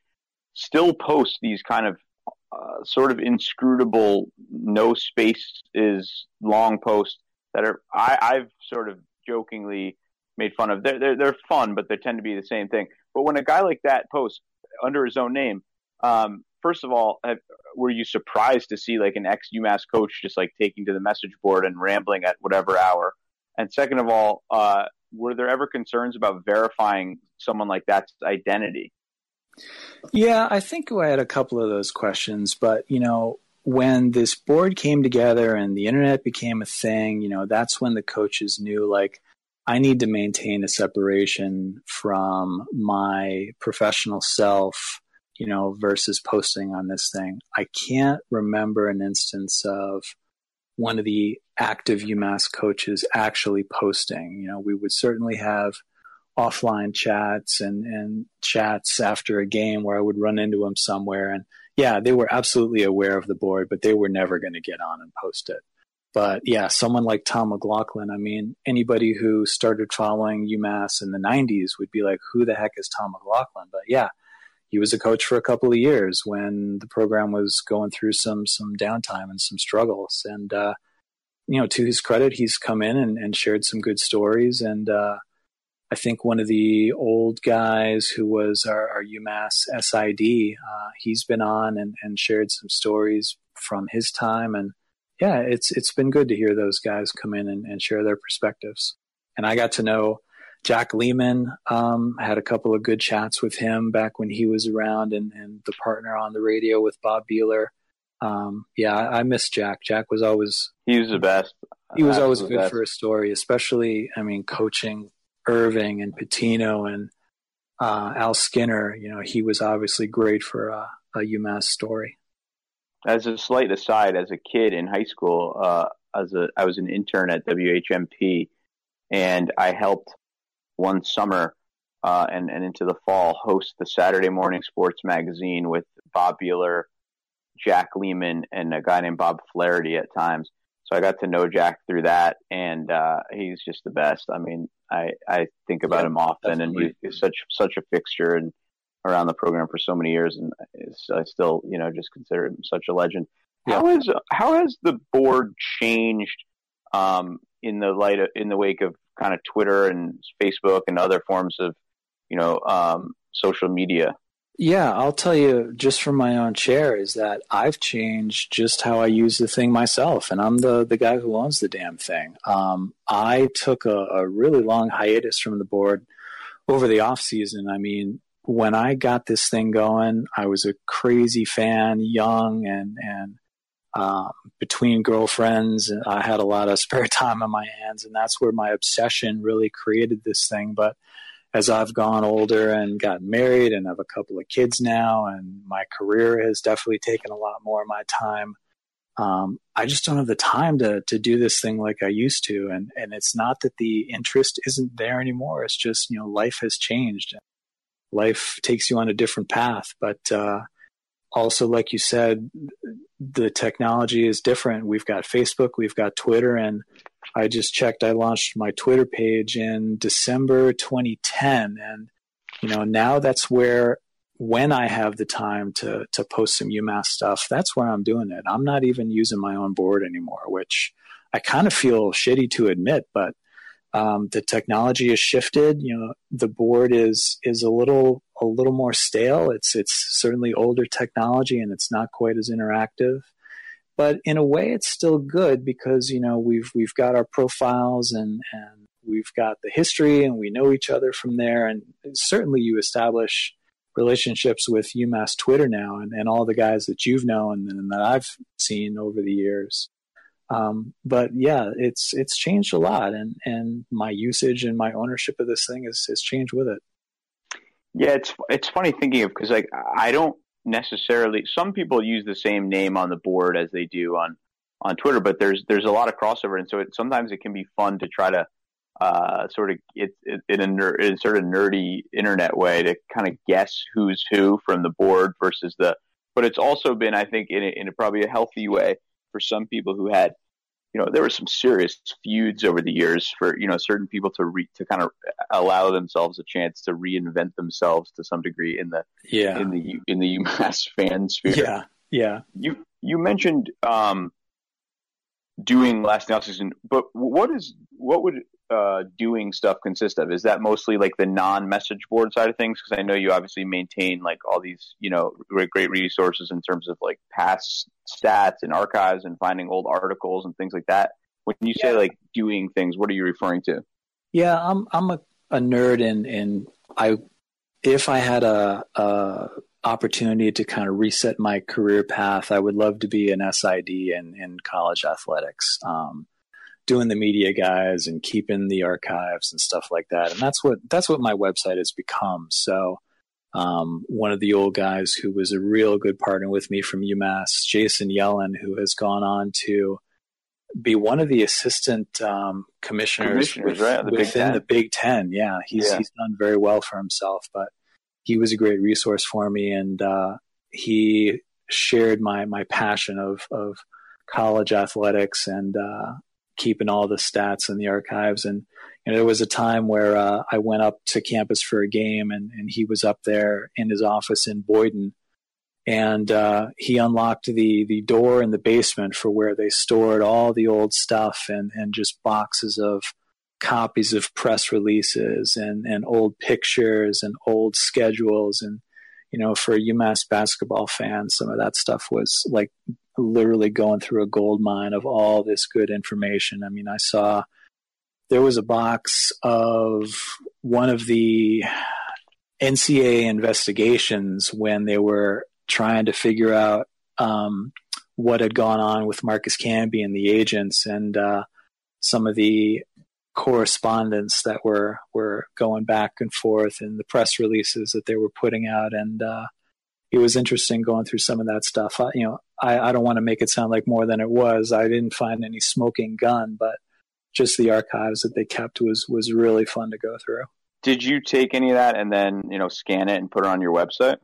still posts these kind of uh, sort of inscrutable, no space is long posts that are I, I've sort of jokingly made fun of. They're, they're they're fun, but they tend to be the same thing. But when a guy like that posts under his own name, um, first of all, have, were you surprised to see like an ex UMass coach just like taking to the message board and rambling at whatever hour? And second of all, uh, were there ever concerns about verifying someone like that's identity? Yeah, I think I had a couple of those questions, but you know, when this board came together and the internet became a thing, you know, that's when the coaches knew like I need to maintain a separation from my professional self, you know, versus posting on this thing. I can't remember an instance of one of the active UMass coaches actually posting. You know, we would certainly have offline chats and, and chats after a game where I would run into them somewhere. And yeah, they were absolutely aware of the board, but they were never going to get on and post it. But yeah, someone like Tom McLaughlin, I mean, anybody who started following UMass in the 90s would be like, who the heck is Tom McLaughlin? But yeah, he was a coach for a couple of years when the program was going through some some downtime and some struggles. And uh, you know, to his credit, he's come in and, and shared some good stories. And uh, I think one of the old guys who was our, our UMass SID, uh, he's been on and, and shared some stories from his time. And yeah, it's it's been good to hear those guys come in and, and share their perspectives. And I got to know Jack Leaman. um, had a couple of good chats with him back when he was around, and, and the partner on the radio with Bob Behler. Um, yeah, I, I miss Jack. Jack was always he was the best. He was always good best. for a story, especially I mean, coaching Erving and Pitino and uh, Al Skinner. You know, he was obviously great for a, a UMass story. As a slight aside, as a kid in high school, uh, as a I was an intern at WHMP, and I helped one summer uh, and, and into the fall host the Saturday morning sports magazine with Bob Behler, Jack Leaman, and a guy named Bob Flaherty at times. So I got to know Jack through that, and uh, he's just the best. I mean, I, I think about yeah, him often, definitely. and he's such such a fixture and around the program for so many years, and I still you know just consider him such a legend. Yeah. How has how has the board changed um, in the light of, in the wake of kind of Twitter and Facebook and other forms of, you know, um, social media? Yeah, I'll tell you just from my own chair is that I've changed just how I use the thing myself, and I'm the the guy who owns the damn thing. Um, I took a, a really long hiatus from the board over the off season. I mean, when I got this thing going, I was a crazy fan, young and and um, between girlfriends. I had a lot of [laughs] spare time on my hands, and that's where my obsession really created this thing. But as I've gone older and gotten married and have a couple of kids now, and my career has definitely taken a lot more of my time. Um, I just don't have the time to to do this thing like I used to, and and it's not that the interest isn't there anymore. It's just you know life has changed, life takes you on a different path. But uh, also, like you said, the technology is different. We've got Facebook, we've got Twitter, and I just checked. I launched my Twitter page in December 2010, and you know now that's where when I have the time to to post some UMass stuff, that's where I'm doing it. I'm not even using my own board anymore, which I kind of feel shitty to admit, but um, the technology has shifted. You know, the board is is a little a little more stale. It's it's certainly older technology and it's not quite as interactive. But in a way, it's still good because you know we've we've got our profiles and and we've got the history and we know each other from there. And certainly, you establish relationships with UMass Twitter now and, and all the guys that you've known and that I've seen over the years. Um, but yeah, it's it's changed a lot, and and my usage and my ownership of this thing has has changed with it. Yeah, it's it's funny thinking of because like I don't necessarily. Some people use the same name on the board as they do on on Twitter, but there's there's a lot of crossover, and so it, sometimes it can be fun to try to uh, sort of it, it, in a ner- in sort of nerdy internet way to kind of guess who's who from the board versus the. But it's also been, I think, in a, in a probably a healthy way for some people who had, you know, there were some serious feuds over the years for you know certain people to re- to kind of allow themselves a chance to reinvent themselves to some degree in the yeah in the in the [laughs] UMass fan sphere. Yeah, yeah. You you mentioned um, doing last season, but what is what would uh, doing stuff consist of? Is that mostly like the non-message board side of things? Because I know you obviously maintain like all these, you know, great, great resources in terms of like past stats and archives and finding old articles and things like that. When you say like doing things, what are you referring to? Yeah, I'm I'm a, a nerd and and I if I had a, a opportunity to kind of reset my career path, I would love to be an SID in in college athletics. Um, doing the media guys and keeping the archives and stuff like that. And that's what that's what my website has become. So um, one of the old guys who was a real good partner with me from UMass, Jason Yellin, who has gone on to be one of the assistant um, commissioners, commissioners with, right? the within Big the Big Ten. Yeah, he's yeah. he's done very well for himself, but he was a great resource for me, and uh, he shared my my passion of of college athletics and uh, keeping all the stats in the archives. And, and there was a time where uh, I went up to campus for a game, and, and he was up there in his office in Boyden. And uh, he unlocked the, the door in the basement for where they stored all the old stuff and, and just boxes of copies of press releases and, and old pictures and old schedules. And, you know, for a UMass basketball fans, some of that stuff was like literally going through a gold mine of all this good information. I mean, I saw there was a box of one of the NCA investigations when they were trying to figure out um, what had gone on with Marcus Camby and the agents and uh, some of the correspondence that were were going back and forth and the press releases that they were putting out and uh, it was interesting going through some of that stuff. I, you know, I, I don't want to make it sound like more than it was. I didn't find any smoking gun, but just the archives that they kept was was really fun to go through. Did you take any of that and then you know scan it and put it on your website?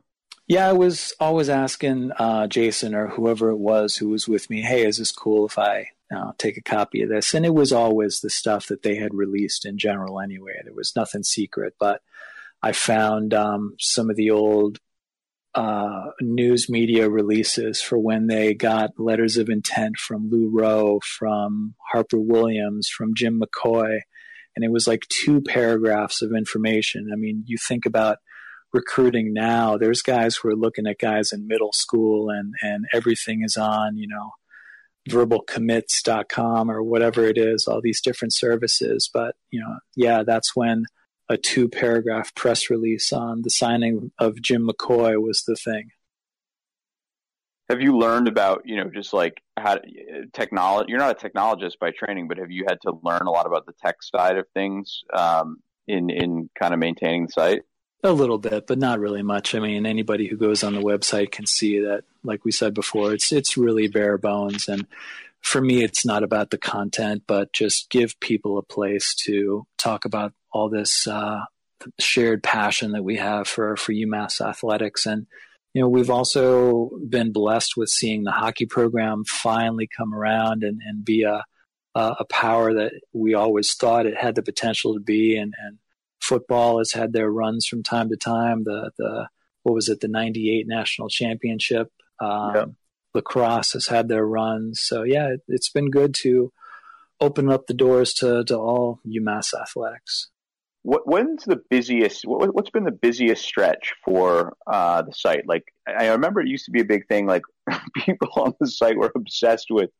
Yeah, I was always asking uh, Jason or whoever it was who was with me, "Hey, is this cool if I uh, take a copy of this?" And it was always the stuff that they had released in general. Anyway, there was nothing secret, but I found um, some of the old uh, news media releases for when they got letters of intent from Lou Roe, from Harper Williams, from Jim McCoy. And it was like two paragraphs of information. I mean, you think about recruiting now, there's guys who are looking at guys in middle school and, and everything is on, you know, verbalcommits.com or whatever it is, all these different services. But, you know, yeah, that's when a two paragraph press release on the signing of Jim McCoy was the thing. Have you learned about, you know, just like how technology? You're not a technologist by training, but have you had to learn a lot about the tech side of things um, in in kind of maintaining the site? A little bit, but not really much. I mean, anybody who goes on the website can see that, like we said before, it's it's really bare bones. And for me, it's not about the content, but just give people a place to talk about all this uh, shared passion that we have for for UMass athletics, and you know we've also been blessed with seeing the hockey program finally come around and, and be a a power that we always thought it had the potential to be, and, and football has had their runs from time to time. The the what was it the '98 national championship? Um. Lacrosse has had their runs, so yeah, it, it's been good to open up the doors to to all UMass athletics. what when's the busiest? What, what's been the busiest stretch for uh, the site? Like I remember it used to be a big thing. Like [laughs] people on the site were obsessed with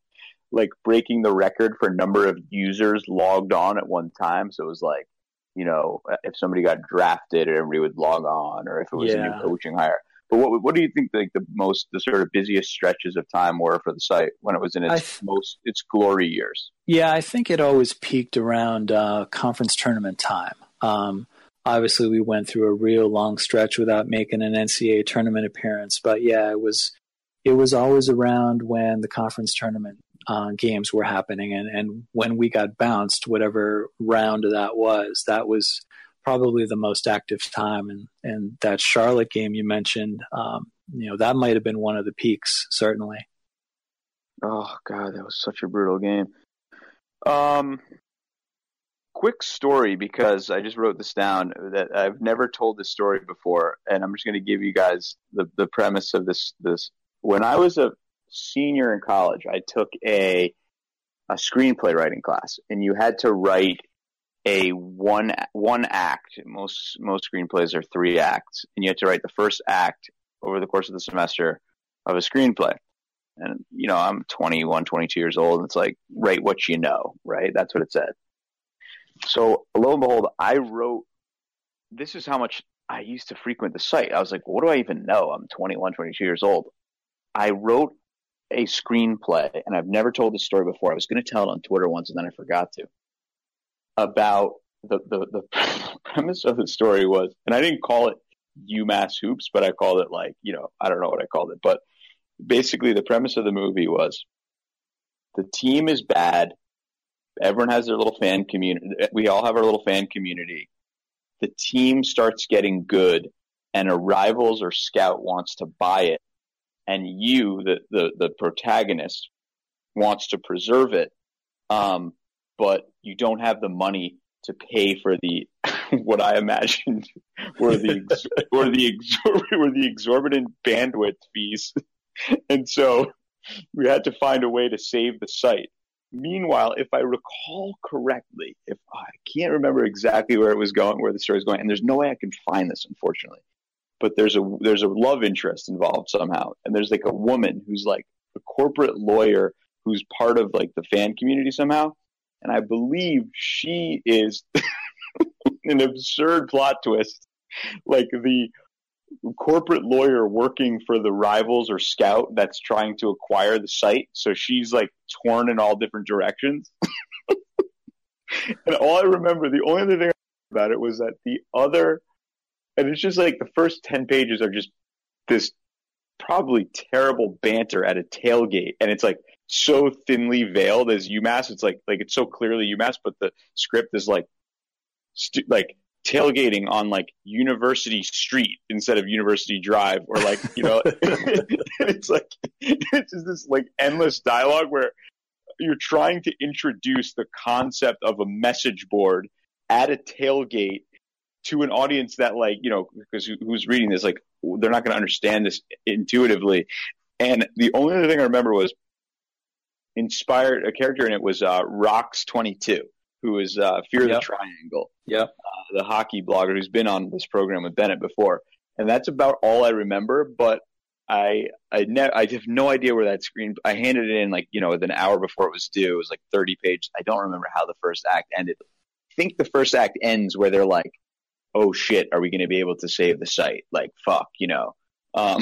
like breaking the record for number of users logged on at one time. So it was like, you know, if somebody got drafted, and everybody would log on, or if it was yeah. a new coaching hire. But what what do you think like the most the sort of busiest stretches of time were for the site when it was in its th- most its glory years? Yeah, I think it always peaked around uh, conference tournament time. Um, obviously, we went through a real long stretch without making an NCAA tournament appearance, but yeah, it was it was always around when the conference tournament uh, games were happening, and and when we got bounced, whatever round that was, that was probably the most active time. And and that Charlotte game you mentioned, um, you know, that might have been one of the peaks, certainly. Oh God, that was such a brutal game. Um, quick story because I just wrote this down that I've never told this story before, and I'm just going to give you guys the the premise of this this. When I was a senior in college, I took a a screenplay writing class, and you had to write a one one act. Most most screenplays are three acts, and you had to write the first act over the course of the semester of a screenplay. And you know, I'm 21, 22 years old. And it's like write what you know, right? That's what it said. So lo and behold, I wrote. This is how much I used to frequent the site. I was like, what do I even know? I'm 21, 22 years old. I wrote a screenplay, and I've never told this story before. I was going to tell it on Twitter once, and then I forgot to about the, the, the [laughs] premise of the story was, and I didn't call it UMass hoops, but I called it like, you know, I don't know what I called it, but basically the premise of the movie was the team is bad. Everyone has their little fan community. We all have our little fan community. The team starts getting good and a rivals or scout wants to buy it. And you, the, the, the protagonist wants to preserve it. Um, but you don't have the money to pay for the [laughs] what I imagined were the [laughs] were the [laughs] were the exorbitant bandwidth fees, and so we had to find a way to save the site. Meanwhile, if I recall correctly, if I can't remember exactly where it was going, where the story is going, and there's no way I can find this, unfortunately, but there's a there's a love interest involved somehow, and there's like a woman who's like a corporate lawyer who's part of like the fan community somehow, and I believe she is [laughs] an absurd plot twist, like the corporate lawyer working for the rivals or scout that's trying to acquire the site. So she's like torn in all different directions. [laughs] and all I remember, the only other thing about it was that the other, and it's just like the first 10 pages are just this probably terrible banter at a tailgate. And it's like, so thinly veiled as UMass. It's like like it's so clearly UMass, but the script is like like tailgating on like University Street instead of University Drive, or like you know, [laughs] [laughs] it's like it's just this like endless dialogue where you're trying to introduce the concept of a message board at a tailgate to an audience that like you know because who's reading this like they're not going to understand this intuitively and the only other thing i remember was inspired a character in it was uh, Rocks twenty two, who is uh, Fear yep. the Triangle. Yep. Uh, the hockey blogger who's been on this program with Bennett before, and that's about all I remember. But I I ne- I have no idea where that screen. I handed it in like you know an hour before it was due. It was like thirty pages. I don't remember how the first act ended. I think the first act ends where they're like, "Oh shit, are we going to be able to save the site?" Like fuck, you know. Um,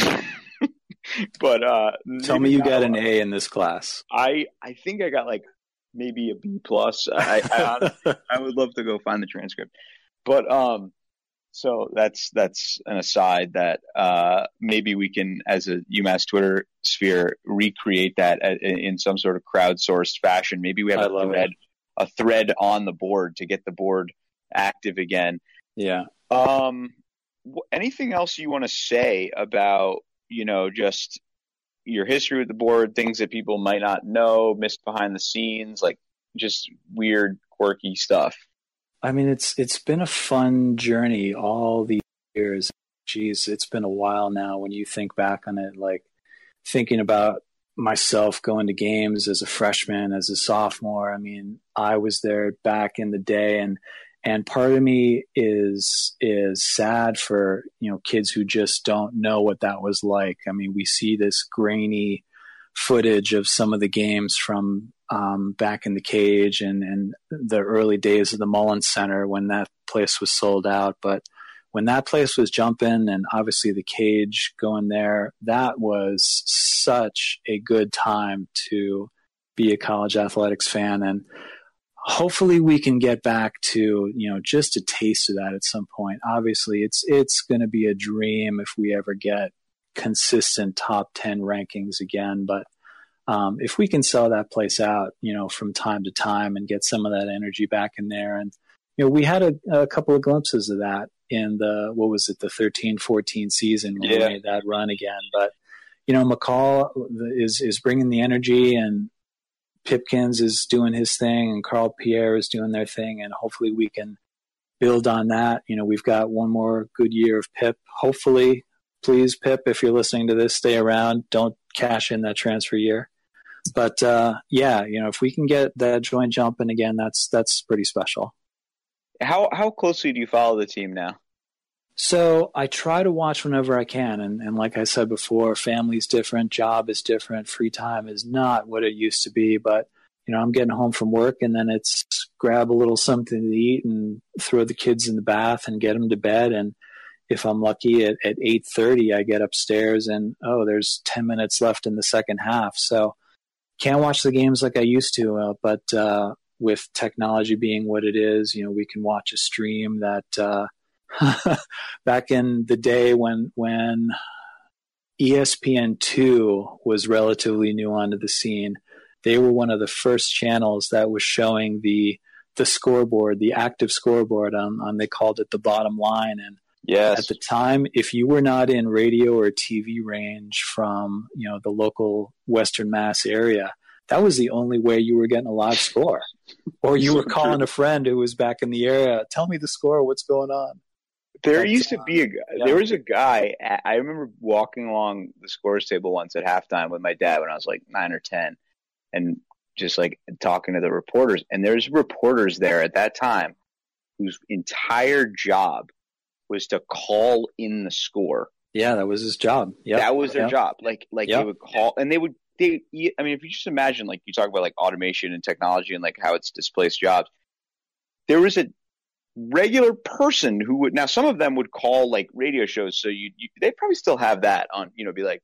[laughs] but uh, tell me you got an A in this class. I I think I got like maybe a B plus. I I, [laughs] I would love to go find the transcript, but um, so that's that's an aside that uh maybe we can as a UMass Twitter sphere recreate that in some sort of crowdsourced fashion. Maybe we have a thread, a thread on the board to get the board active again. Yeah. Um. Anything else you want to say about you know, just your history with the board, things that people might not know, missed behind the scenes, like just weird, quirky stuff. I mean, it's it's been a fun journey all these years. Geez, it's been a while now. When you think back on it, like thinking about myself going to games as a freshman, as a sophomore. I mean, I was there back in the day, and and part of me is is sad for you know kids who just don't know what that was like. I mean, we see this grainy footage of some of the games from um, back in the cage and, and the early days of the Mullins Center when that place was sold out. But when that place was jumping and obviously the cage going there, that was such a good time to be a college athletics fan. And hopefully we can get back to, you know, just a taste of that at some point. Obviously it's, it's going to be a dream if we ever get consistent top 10 rankings again. But um, if we can sell that place out, you know, from time to time and get some of that energy back in there. And, you know, we had a, a couple of glimpses of that in the, what was it, the 13 14 season when yeah. we made that run again. But, you know, McCall is, is bringing the energy and Pipkins is doing his thing and Carl Pierre is doing their thing. And hopefully we can build on that. You know, we've got one more good year of Pip. Hopefully, please, Pip, if you're listening to this, stay around. Don't cash in that transfer year. But uh, yeah, you know, if we can get that joint jumping again, that's that's pretty special. How how closely do you follow the team now? So I try to watch whenever I can, and, and like I said before, family's different, job is different, free time is not what it used to be. But you know, I'm getting home from work, and then it's grab a little something to eat and throw the kids in the bath and get them to bed. And if I'm lucky, at at eight thirty, I get upstairs, and oh, there's ten minutes left in the second half. So can't watch the games like I used to, uh, but uh, with technology being what it is, you know, we can watch a stream that uh, [laughs] back in the day when when ESPN two was relatively new onto the scene, they were one of the first channels that was showing the the scoreboard, the active scoreboard on, on they called it the bottom line, and Yes. At the time, if you were not in radio or TV range from, you know, the local Western Mass area, that was the only way you were getting a live score. [laughs] Or you were calling a friend who was back in the area, tell me the score, what's going on? There That's, used to be a guy, yeah. there was a guy, I remember walking along the scores table once at halftime with my dad when I was like nine or 10 and just like talking to the reporters. And there's reporters there at that time whose entire job was to call in the score. Yeah, that was his job. Yeah, that was their yep. job. Like, like yep. they would call, and they would. They, I mean, if you just imagine, like you talk about like automation and technology and like how it's displaced jobs, there was a regular person who would now some of them would call like radio shows, so you, you they probably still have that on, you know, be like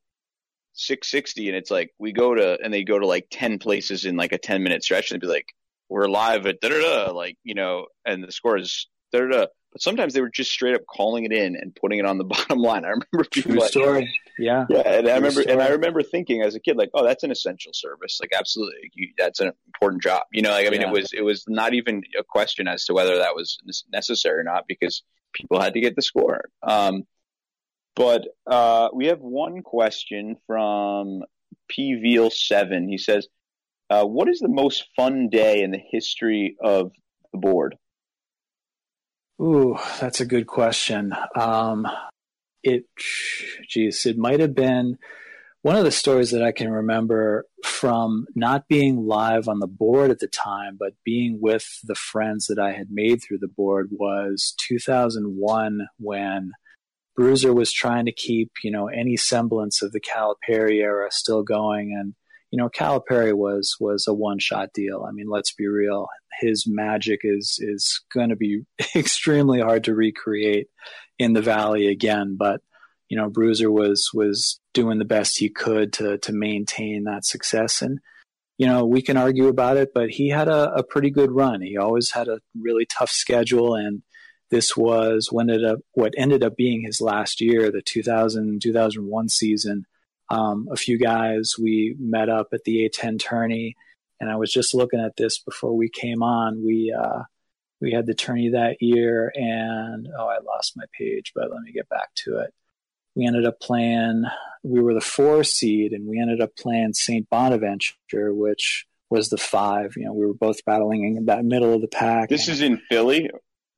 660, and it's like we go to and they go to like 10 places in like a 10 minute stretch, and they'd be like, we're live at da da da, like you know, and the score is da da but sometimes they were just straight up calling it in and putting it on the [laughs] bottom line. I remember people True like, story. Yeah. Yeah. And True I remember, story. and I remember thinking as a kid, like, oh, that's an essential service. Like, absolutely. You, that's an important job. You know, like, I mean, yeah. it was, it was not even a question as to whether that was necessary or not because people had to get the score. Um, but, uh, we have one question from PVeal7. He says, uh, what is the most fun day in the history of the board? Ooh, that's a good question. Um, it, geez, it might have been one of the stories that I can remember from not being live on the board at the time, but being with the friends that I had made through the board was 2001 when Bruiser was trying to keep, you know, any semblance of the Calipari era still going. And you know, Calipari was was a one shot deal. I mean, let's be real. His magic is is going to be [laughs] extremely hard to recreate in the Valley again. But you know, Bruiser was was doing the best he could to to maintain that success. And you know, we can argue about it, but he had a, a pretty good run. He always had a really tough schedule, and this was when it up, what ended up being his last year, the 2000 2001 season um, a few guys. We met up at the A10 tourney, and I was just looking at this before we came on. We uh, we had the tourney that year, and oh, I lost my page, but let me get back to it. We ended up playing. We were the four seed, and we ended up playing Saint Bonaventure, which was the five. You know, we were both battling in that middle of the pack. This is in Philly.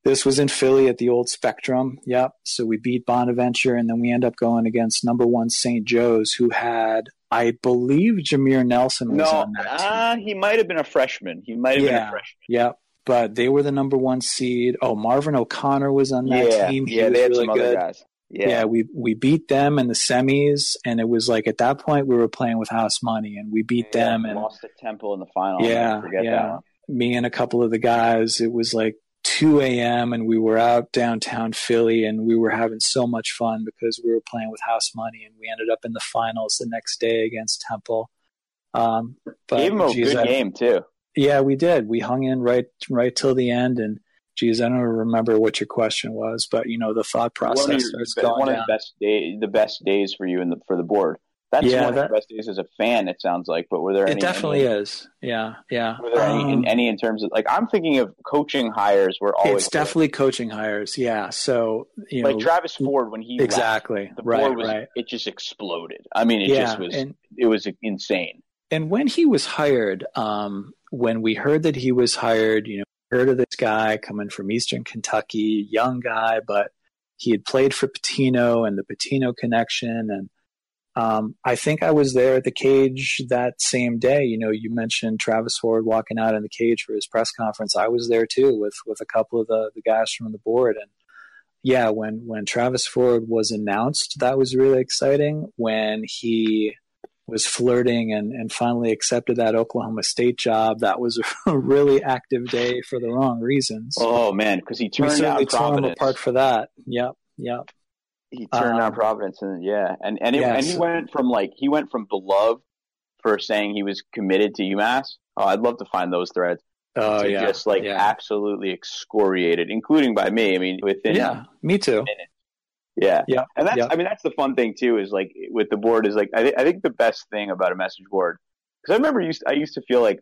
This was in Philly at the old Spectrum. Yep. So we beat Bonaventure, and then we end up going against number one St. Joe's, who had, I believe, Jameer Nelson was no, on that uh, he might have been a freshman. He might have yeah, been a freshman. Yep. but they were the number one seed. Oh, Marvin O'Connor was on that yeah, team. He yeah, they had really some good. other guys. Yeah. Yeah, we we beat them in the semis, and it was like at that point we were playing with house money, and we beat Yeah, them. And lost to Temple in the final. Yeah, forget yeah. me and a couple of the guys, it was like 2 a.m. and we were out downtown Philly, and we were having so much fun because we were playing with house money, and we ended up in the finals the next day against Temple. Um, but Gave him a geez, good I- game too. Yeah, we did. We hung in right right till the end, and geez, I don't remember what your question was, but you know the thought process one of, starts going one of the best day, the best days for you in the for the board. That's Yeah, one that- of the best days as a fan. It sounds like, but were there It any? definitely any, is. Yeah, yeah. Were there any, Um, in, any in terms of like I'm thinking of coaching hires were always it's definitely coaching hires. Yeah. So you know like know Travis Ford when he left, exactly the right, board was right. it just exploded. I mean, it yeah, just was and it was insane. and when he was hired, um, when we heard that he was hired, you know, heard of this guy coming from Eastern Kentucky, young guy, but he had played for Pitino and the Pitino connection. And um, I think I was there at the cage that same day. You know, you mentioned Travis Ford walking out in the cage for his press conference. I was there too with with a couple of the the guys from the board and. Yeah, when when Travis Ford was announced, that was really exciting. When he was flirting and, and finally accepted that Oklahoma State job. That was [laughs] a really active day for the wrong reasons. Oh man, because he we turned certainly down tore him apart for that. Yep, yep. He turned Um, down Providence, and yeah, and and, it, yes. and he went from like he went from beloved for saying he was committed to UMass. Oh, I'd love to find those threads. Oh to yeah, just like yeah. absolutely excoriated, including by me. I mean, within yeah, me too. yeah, Yeah, And that's yeah. I mean that's the fun thing too is like with the board is like I, th- I think the best thing about a message board because I remember used I used to feel like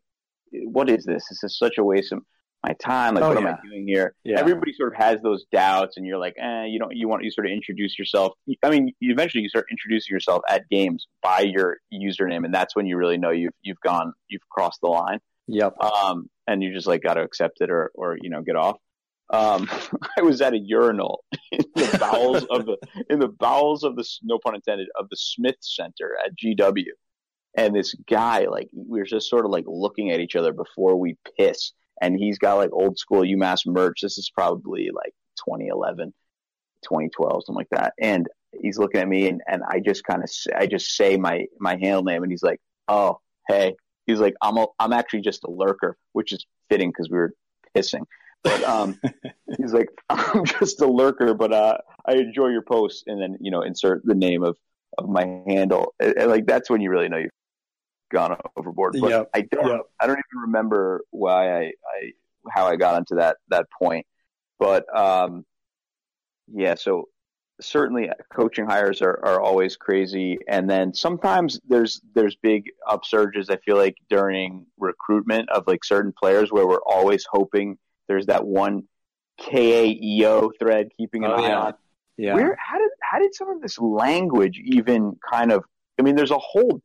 what is this? This is such a waste of my time. Like Oh, what am. I doing here? Yeah. Everybody sort of has those doubts, and you're like, eh, you don't you want you sort of introduce yourself. I mean, eventually you start introducing yourself at games by your username, and that's when you really know you've you've gone you've crossed the line Yep. um, and you just like got to accept it or or you know get off. Um, [laughs] I was at a urinal [laughs] in the bowels of the in the bowels of the no pun intended of the Smith Center at GW, and this guy like we were just sort of like looking at each other before we piss, and he's got like old school UMass merch. This is probably like 2011, 2012, something like that, and he's looking at me, and and I just kind of I just say my my handle name, and he's like, oh hey, he's like, I'm a, I'm actually just a lurker, which is fitting because we were pissing. But um, [laughs] he's like, I'm just a lurker, but uh, I enjoy your posts, and then you know, insert the name of of my handle. And, and, like that's when you really know you've gone overboard. But Yep, I don't, yep. I don't even remember why I, I how I got onto that that point. But um, yeah, so certainly coaching hires are, are always crazy and then sometimes there's there's big upsurges i feel like during recruitment of like certain players where we're always hoping there's that one kaeo thread keeping an Oh, eye yeah. on Yeah. where how did how did some of this language even kind of i mean there's a whole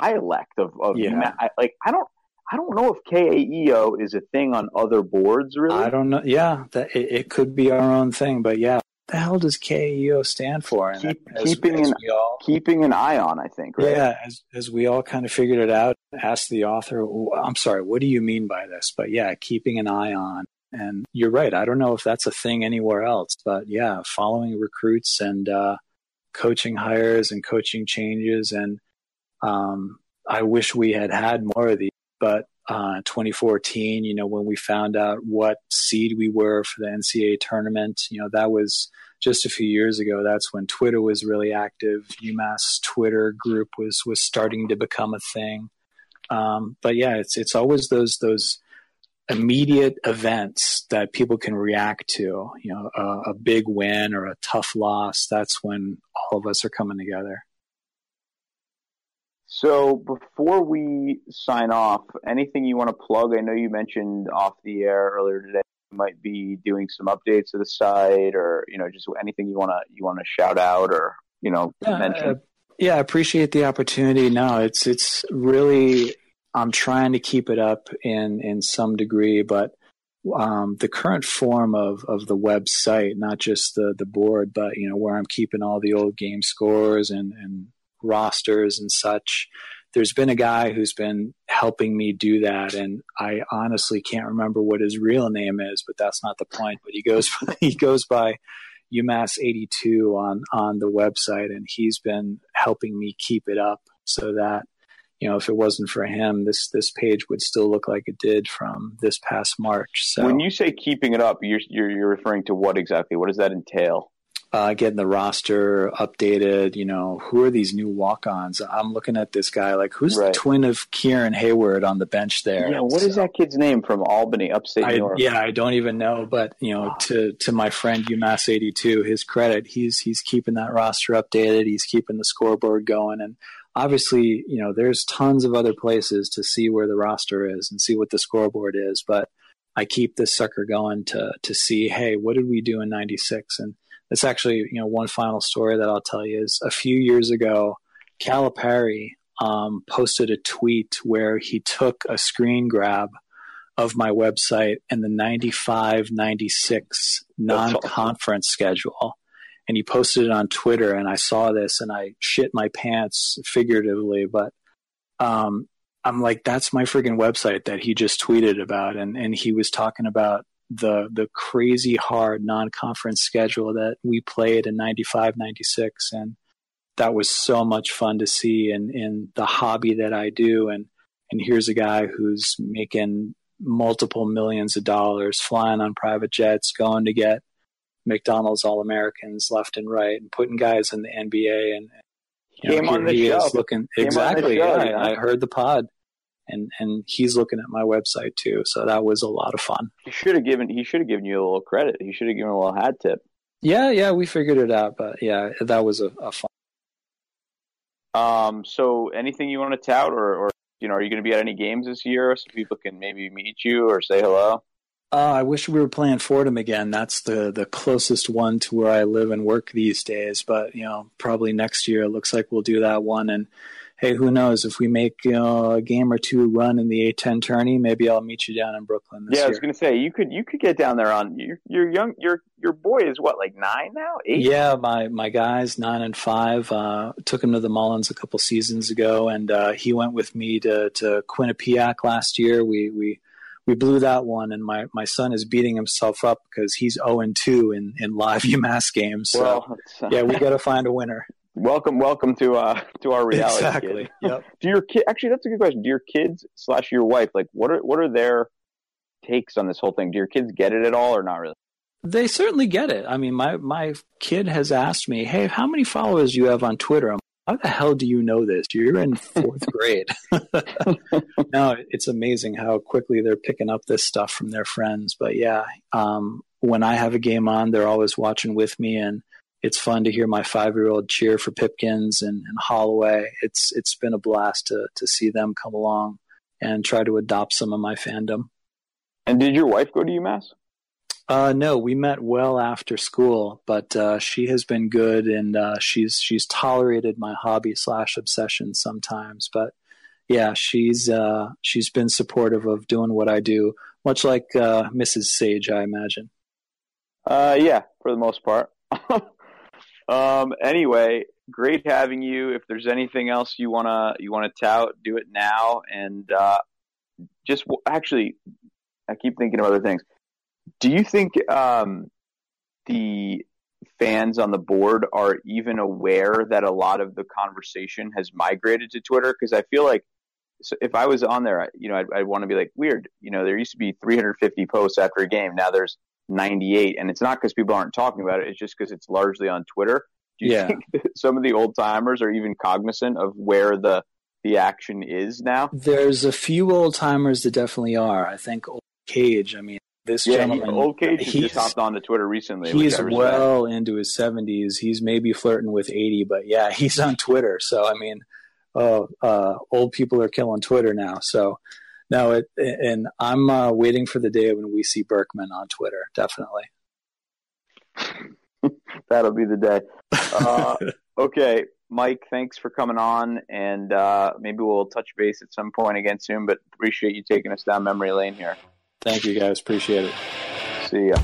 dialect of, of Yeah. I, like i don't i don't know if kaeo is a thing on other boards really I don't know. Yeah, that it, it could be our own thing, but yeah, what the hell does KEO stand for? And Keep- as, keeping as an- all, keeping an eye on i think right Yeah, as as we all kind of figured it out, asked the author, "I'm sorry, what do you mean by this?" But yeah, keeping an eye on. And you're right. I don't know if that's a thing anywhere else, but yeah, following recruits and uh, coaching hires and coaching changes. And um, I wish we had had more of these. But uh, 2014, you know, when we found out what seed we were for the NCAA tournament, you know, that was just a few years ago. That's when Twitter was really active. UMass Twitter group was was starting to become a thing. Um, but yeah, it's it's always those those immediate events that people can react to. You know, a, a big win or a tough loss. That's when all of us are coming together. So before we sign off, anything you want to plug? I know you mentioned off the air earlier today you might be doing some updates to the site, or you know, just anything you want to you want to shout out or you know Yeah, mention. uh, yeah, I appreciate the opportunity. No, it's it's really I'm trying to keep it up in in some degree, but um, the current form of of the website, not just the the board, but you know where I'm keeping all the old game scores and and rosters and such. there's been a guy who's been helping me do that, and I honestly can't remember what his real name is, but that's not the point. But he goes [laughs] he goes by UMass 82 on on the website, and he's been helping me keep it up so that you know if it wasn't for him, this this page would still look like it did from this past March. So when you say keeping it up, you're you're, you're referring to what exactly? What does that entail? Uh, getting the roster updated. You know, who are these new walk-ons? I'm looking at this guy like, who's right. the twin of Kieran Hayward on the bench there? Yeah, what so, is that kid's name from Albany, upstate I, New York? Yeah, I don't even know. But you know, to to my friend UMass 82, his credit, he's he's keeping that roster updated. He's keeping the scoreboard going, and obviously, you know, there's tons of other places to see where the roster is and see what the scoreboard is, but. I keep this sucker going to to see, hey, what did we do in '96? And it's actually, you know, one final story that I'll tell you is a few years ago, Calipari um, posted a tweet where he took a screen grab of my website and the 95 96 non conference schedule. And he posted it on Twitter, and I saw this and I shit my pants figuratively, but um, I'm like, that's my freaking website that he just tweeted about. And, and he was talking about the the crazy hard non-conference schedule that we played in 95 96 and that was so much fun to see in in the hobby that I do. And and here's a guy who's making multiple millions of dollars flying on private jets going to get McDonald's All Americans left and right and putting guys in the NBA and you know, Came on the he show. looking Came exactly show, yeah, I heard the pod and and he's looking at my website too. So that was a lot of fun. He should have given he should have given you a little credit. He should have given a little hat tip. Yeah, yeah, we figured it out, but yeah, that was a, a fun. Um. So, anything you want to tout, or, or you know, are you going to be at any games this year, so people can maybe meet you or say hello? Uh, I wish we were playing Fordham again. That's the the closest one to where I live and work these days. But you know, probably next year it looks like we'll do that one and hey, who knows if we make you know, a game or two run in the A10 tourney, maybe I'll meet you down in Brooklyn. yeah, I was going to say you could you could get down there on your your young your your boy is what like nine now eight. Yeah, my my guys nine and five. Uh, took him to the Mullins a couple seasons ago, and uh, he went with me to to Quinnipiac last year. We we we blew that one, and my, my son is beating himself up because he's 0 and 2 in in live [laughs] UMass games. So well, yeah, we got to find a winner. Welcome, welcome to uh [laughs] to our reality. Exactly. Yep. [laughs] Do your kid actually? That's a good question. Do your kids slash your wife like what are what are their takes on this whole thing? Do your kids get it at all or not really? They certainly get it. I mean, my my kid has asked me, "Hey, how many followers do you have on Twitter?" I'm how the hell do you know this? You're in fourth [laughs] grade. no, it's amazing how quickly they're picking up this stuff from their friends. But yeah, um, when I have a game on, they're always watching with me, and it's fun to hear my five year old cheer for Pipkins and, and Holloway. It's it's been a blast to to see them come along and try to adopt some of my fandom. And did your wife go to UMass? Uh, no, we met well after school, but uh, she has been good, and uh, she's she's tolerated my hobby slash obsession sometimes. But yeah, she's uh, she's been supportive of doing what I do, much like uh, Mrs. Sage, I imagine. Uh, yeah, for the most part. [laughs] Um, anyway, great having you. If there's anything else you wanna you wanna tout, do it now. And uh, just actually, I keep thinking of other things. Do you think um, the fans on the board are even aware that a lot of the conversation has migrated to Twitter? Because I feel like so if I was on there, you know, I'd, I'd want to be like weird. You know, there used to be 350 posts after a game. Now there's 98 and it's not because people aren't talking about it it's just because it's largely on twitter. Do you yeah. think [laughs] some of the old timers are even cognizant of where the the action is now? There's a few old timers that definitely are. I think old cage i mean this yeah, gentleman old cage he's just hopped to twitter recently he's well into his 70s he's maybe flirting with 80 but yeah [laughs] he's on twitter. So i mean oh uh, old people are killing twitter now. So no, it, and I'm uh, waiting for the day when we see Berkman on Twitter. Definitely. [laughs] That'll be the day. Uh, okay, Mike, thanks for coming on, and uh, maybe we'll touch base at some point again soon. But appreciate you taking us down memory lane here. Thank you, guys. Appreciate it. See ya.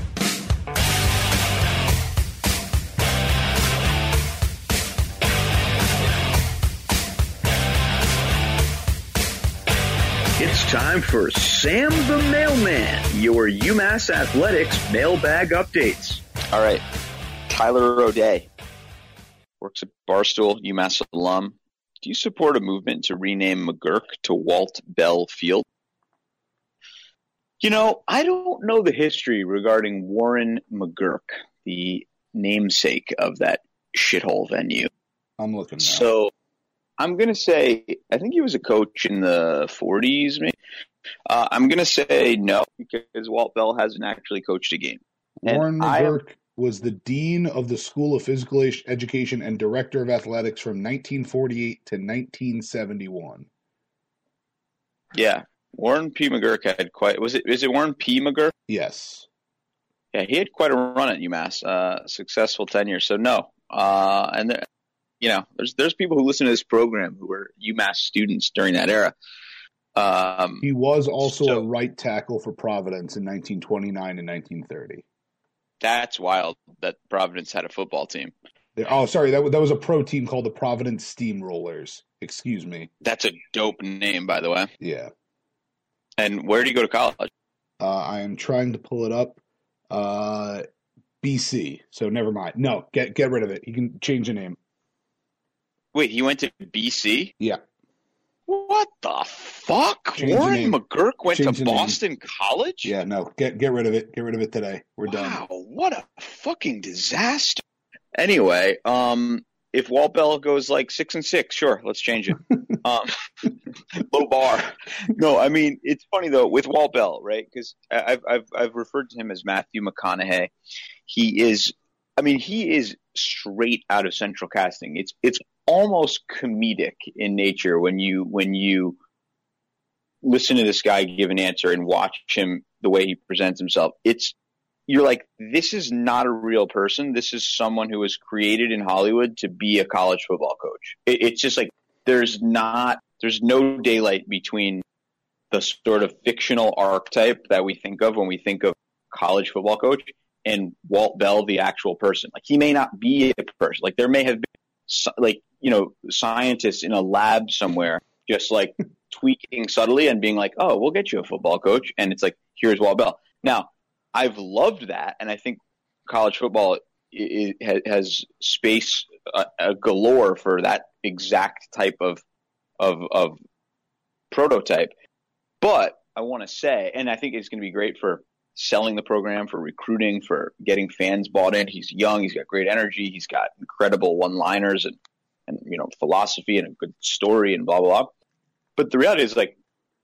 It's time for Sam the Mailman, your UMass Athletics mailbag updates. All right. Tyler O'Day works at Barstool, UMass alum. Do you support a movement to rename McGuirk to Walt Bell Field? You know, I don't know the history regarding Warren McGuirk, the namesake of that shithole venue. I'm looking now. So I'm going to say, I think he was a coach in the 40s, maybe. Uh, I'm going to say no because Walt Bell hasn't actually coached a game. And Warren McGuirk was the dean of the School of Physical Education and director of athletics from 1948 to 1971. Yeah, Warren P. McGuirk had quite. Was it? Is it Warren P. McGuirk? Yes. Yeah, he had quite a run at UMass. Uh, successful tenure. So no. Uh, and there, you know, there's there's people who listen to this program who were UMass students during that era. Um, He was also So- a right tackle for Providence in 1929 and 1930. that's wild that Providence had a football team. There- Oh, sorry, that, that was a pro team called the Providence Steamrollers. Excuse me. That's a dope name, by the way. Yeah. And where did he go to college? Uh, I am trying to pull it up. Uh, BC. So never mind. No, get get rid of it. You can change the name. Wait, he went to BC. Yeah. What the fuck? Change Warren. McGuirk went Change to the name. Boston College. Yeah, no, get get rid of it. Get rid of it today. We're done. Wow, what a fucking disaster. Anyway, um, if Walt Bell goes like six and six, sure, let's change it. [laughs] um, [laughs] low bar. No, I mean it's funny though with Walt Bell, right? Because I've I've I've referred to him as Matthew McConaughey. He is, I mean, he is straight out of Central Casting. It's it's almost comedic in nature when you when you listen to this guy give an answer and watch him the way he presents himself. It's you're like, this is not a real person. This is someone who was created in Hollywood to be a college football coach. It, it's just like there's not there's no daylight between the sort of fictional archetype that we think of when we think of college football coach and Walt Bell, the actual person. Like he may not be a person. Like there may have been like you know scientists in a lab somewhere just like [laughs] tweaking subtly and being like, oh, we'll get you a football coach, and it's like here's Walt Bell. Now I've loved that, and I think college football has space uh, uh, galore for that exact type of of of prototype. But I want to say, and I think it's going to be great for selling the program, for recruiting, for getting fans bought in. He's young, he's got great energy, he's got incredible one-liners and and you know philosophy and a good story and blah blah blah. But the reality is like,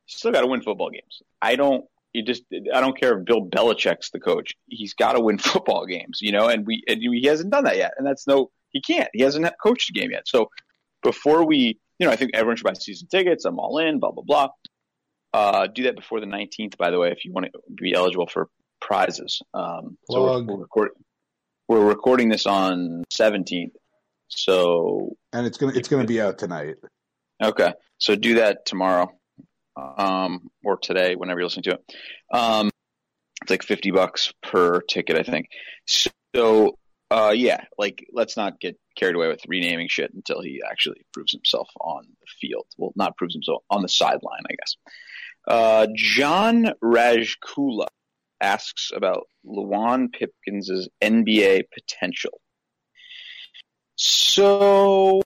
still got to win football games. I don't. You just. I don't care if Bill Belichick's the coach. He's got to win [laughs] football games, you know. And we. And he hasn't done that yet. And that's no. He can't. He hasn't coached a game yet. So before we, you know, I think everyone should buy season tickets. I'm all in. Blah blah blah. Uh, do that before the 19th, by the way, if you want to be eligible for prizes. Um, so we're, we're, record, we're recording this on 17th. So And it's gonna it's gonna be out tonight. Okay, so do that tomorrow, um, or today, whenever you're listening to it. Um, it's like fifty bucks per ticket, I think. So, uh, yeah, like let's not get carried away with renaming shit until he actually proves himself on the field. Well, not proves himself on the sideline, I guess. Uh, John Rajkula asks about Luwane Pipkins's NBA potential. So,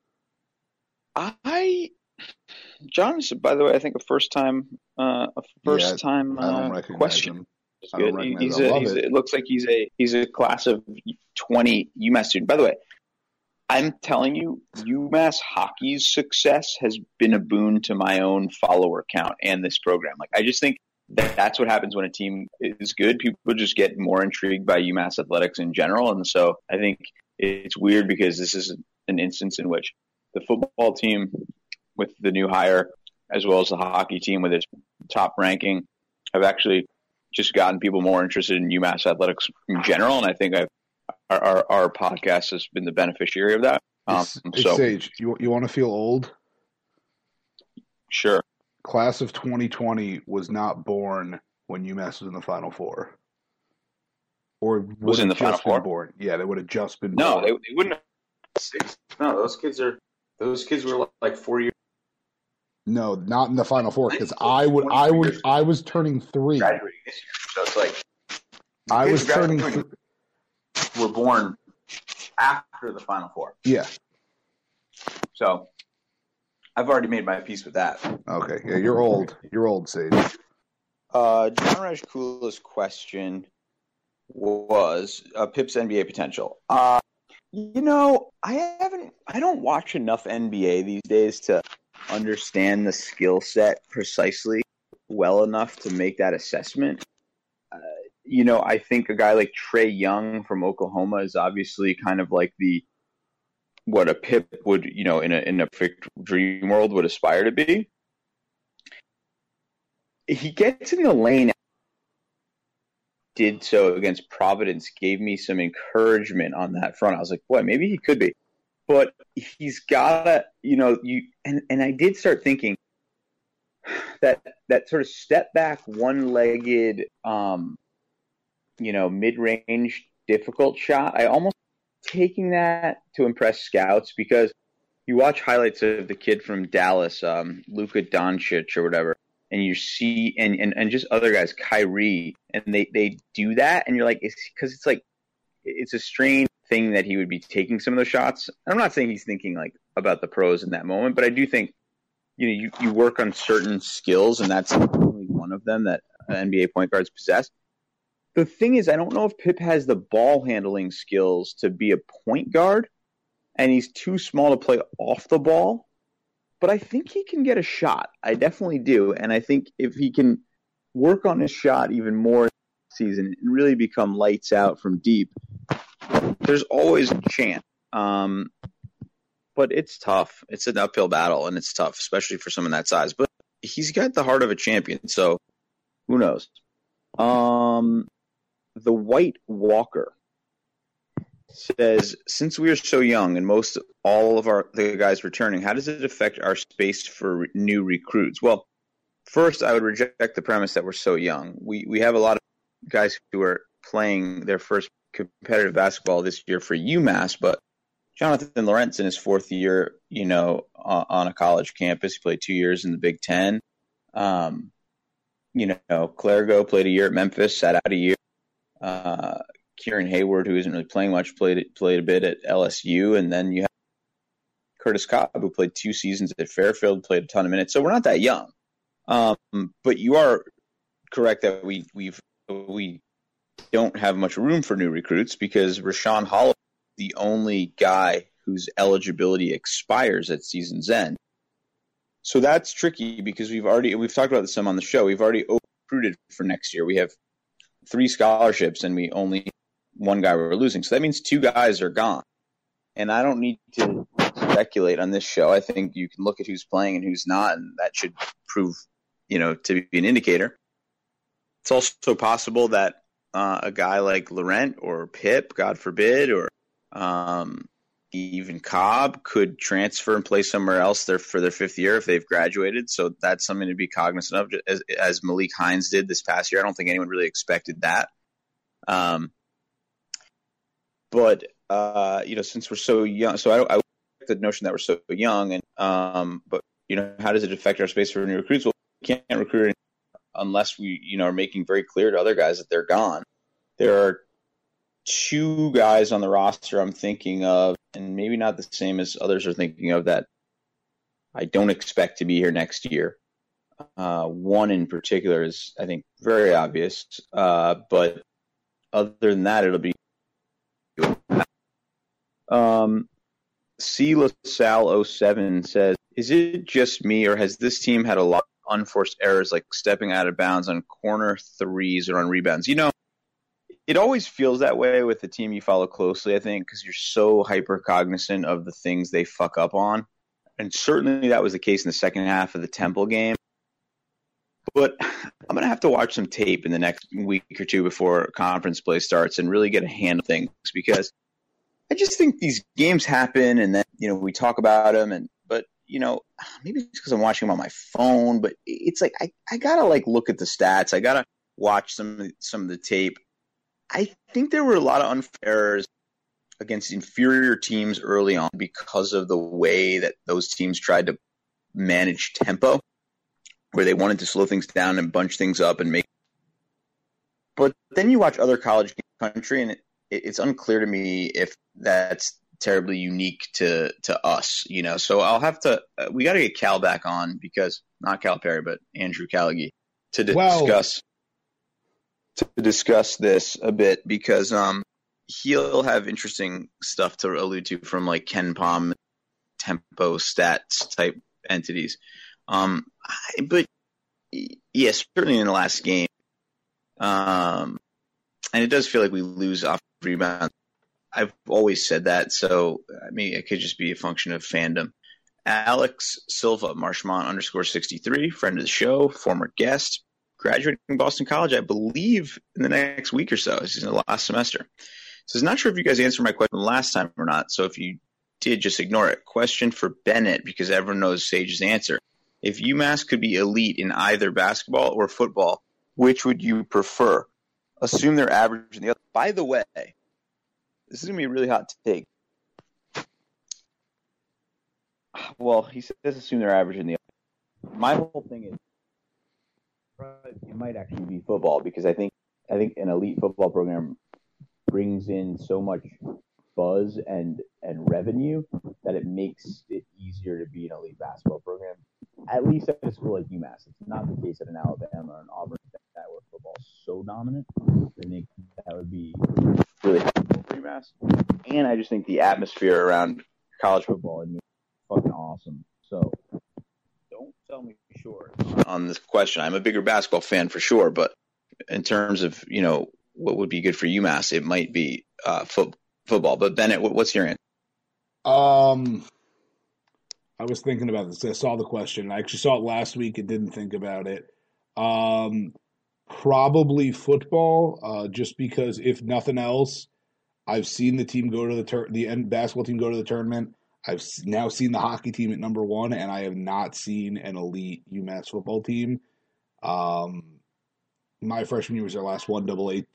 I John is, by the way, I think a first time, uh, a first time uh, question. him. He's good. He's him. I a, love he's a, it. it looks like he's a he's a class of twenty UMass student. By the way, I'm telling you, UMass hockey's success has been a boon to my own follower count and this program. Like, I just think that that's what happens when a team is good. People just get more intrigued by UMass athletics in general, and so I think it's weird because this is an instance in which the football team with the new hire, as well as the hockey team with its top ranking, have actually just gotten people more interested in UMass athletics in general, and I think I've, our, our our podcast has been the beneficiary of that. Um, It's- it's so Sage, you you want to feel old? sure, Class of 2020 was not born when UMass was in the Final Four, or Was in the Final Four? Born. Yeah, they would have just been. no, born. they, they wouldn't. Have, no, those kids are those kids were like four years. No, not in the Final Four because I would, I would, I was turning three. Graduating this year, so it's like I was turning. graduating Th- were born after the Final Four. yeah. So I've already made my peace with that. Okay. Yeah, you're old. You're old, Sage. Uh, John Rajkula's question was uh, Pip's NBA potential. Uh, you know, I haven't, I don't watch enough NBA these days to understand the skill set precisely well enough to make that assessment. Uh, you know, I think a guy like Trae Young from Oklahoma is obviously kind of like the what a Pip would, you know, in a in a perfect dream world would aspire to be he gets in the lane did so against Providence gave me some encouragement on that front. I was like, boy, maybe he could be. But he's gotta, you know, you and, and I did start thinking that that sort of step back one legged um you know, mid range difficult shot. I almost taking that to impress scouts because you watch highlights of the kid from Dallas, um, Luka Doncic or whatever, and you see and, and, and just other guys, Kyrie, and they, they do that, and you're like, because it's like it's a strange thing that he would be taking some of those shots. I'm not saying he's thinking like about the pros in that moment, but I do think you know you, you work on certain skills, and that's only one of them that NBA point guards possess. The thing is, I don't know if Pip has the ball handling skills to be a point guard, and he's too small to play off the ball but I think he can get a shot. I definitely do, and I think if he can work on his shot even more season and really become lights out from deep, there's always a chance. Um, but it's tough. It's an uphill battle, and it's tough, especially for someone that size. But he's got the heart of a champion, so who knows? Um, the White Walker says, since we are so young and most all of our the guys returning, how does it affect our space for re- new recruits? Well, first, I would reject the premise that we're so young. We we have a lot of guys who are playing their first competitive basketball this year for UMass, but Jonathan Laurent in his fourth year, you know, on a college campus, he played two years in the Big Ten. Um, you know, Clergeot played a year at Memphis, sat out a year. Uh, Kieran Hayward, who isn't really playing much, played played a bit at LSU, and then you have Curtis Cobb, who played two seasons at Fairfield, played a ton of minutes. So we're not that young, um, but you are correct that we we've we don't have much room for new recruits because Rashaan Hollow, the only guy whose eligibility expires at season's end. So that's tricky because we've already we've talked about this some on the show. We've already recruited for next year. We have three scholarships and we only one guy we're losing. So that means two guys are gone. And I don't need to speculate on this show. I think you can look at who's playing and who's not, and that should prove, you know, to be an indicator. It's also possible that uh, a guy like Laurent or Pip, God forbid, or um, even Cobb could transfer and play somewhere else there for their fifth year if they've graduated. So that's something to be cognizant of, as, as Malik Hines did this past year. I don't think anyone really expected that. Um, but uh, you know, since we're so young, so I, I the notion that we're so young, and um, but you know, how does it affect our space for new recruits? Well, we can't recruit unless we, you know, are making very clear to other guys that they're gone. There are two guys on the roster I'm thinking of, and maybe not the same as others are thinking of that I don't expect to be here next year. Uh, one in particular is, I think, very obvious, uh, but other than that, it'll be um, C. LaSalle 07 says, Is it just me, or has this team had a lot of unforced errors like stepping out of bounds on corner threes or on rebounds? You know, it always feels that way with the team you follow closely, I think, because you're so hyper cognizant of the things they fuck up on. And certainly that was the case in the second half of the Temple game. But [sighs] I'm going to have to watch some tape in the next week or two before conference play starts and really get a hand of things because I just think these games happen and then, you know, we talk about them and, but, you know, [sighs] maybe it's because I'm watching them on my phone, but it's like, I, I got to like look at the stats. I got to watch some, some of the tape. I think there were a lot of unfair against inferior teams early on because of the way that those teams tried to manage tempo, where they wanted to slow things down and bunch things up and make. But then you watch other college country, and it, it's unclear to me if that's terribly unique to to us, you know. So I'll have to. Uh, we got to get Cal back on because not Calipari, but Andrew Callaghy to discuss well, to discuss this a bit because um he'll have interesting stuff to allude to from like KenPom, tempo stats type entities. Um, but yes, certainly in the last game, um, and it does feel like we lose off rebound. I've always said that, so I mean, it could just be a function of fandom. Alex Silva, Marshmont underscore 63, friend of the show, former guest, graduating from Boston College, I believe, in the next week or so. Is in the last semester. So I'm not sure if you guys answered my question last time or not. So if you did, just ignore it. Question for Bennett, because everyone knows Sage's answer. If UMass could be elite in either basketball or football, which would you prefer? Assume they're average in the other. By the way, this is going to be a really hot take. Well, he says assume they're average in the other. My whole thing is it might actually be football because I think I think an elite football program brings in so much buzz and and revenue that it makes it easier to be an elite basketball program. At least at a school like UMass, it's not the case at an Alabama or an Auburn that where football so dominant. I think that would be really helpful for UMass. And I just think the atmosphere around college football is fucking awesome. So sure on this question. I'm a bigger basketball fan for sure, but in terms of you know what would be good for UMass, it might be uh, foot, football. But Bennett, what's your answer? Um, I was thinking about this. I saw the question. I actually saw it last week and didn't think about it. Um, probably football, uh, just because if nothing else, I've seen the team go to the tur- the basketball team go to the tournament. I've now seen the hockey team at number one, and I have not seen an elite UMass football team. Um, my freshman year was their last one double A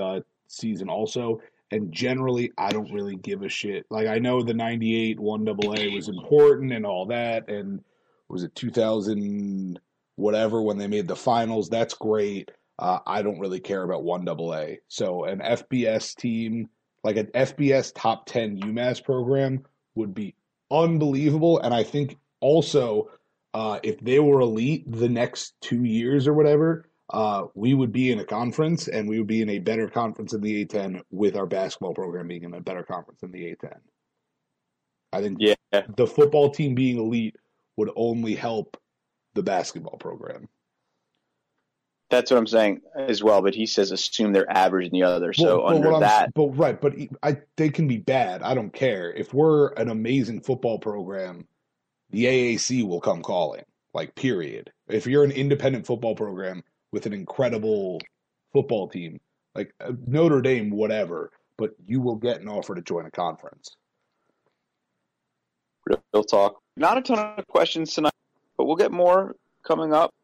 uh, season also. And generally, I don't really give a shit. Like I know the '98 one double A was important and all that, and was it 2000 whatever when they made the finals? That's great. Uh, I don't really care about one double A. So an FBS team, like an FBS top 10 UMass program, would be unbelievable. And I think also, uh, if they were elite the next two years or whatever, uh, we would be in a conference and we would be in a better conference in the A10 with our basketball program being in a better conference in the A10. I think yeah. the football team being elite would only help the basketball program. That's what I'm saying as well. But he says assume they're average in the other. So well, under that, but right, but I they can be bad. I don't care if we're an amazing football program. The AAC will come calling. Like period. If you're an independent football program, with an incredible football team, like uh, Notre Dame, whatever, but you will get an offer to join a conference. Real talk. Not a ton of questions tonight, but we'll get more coming up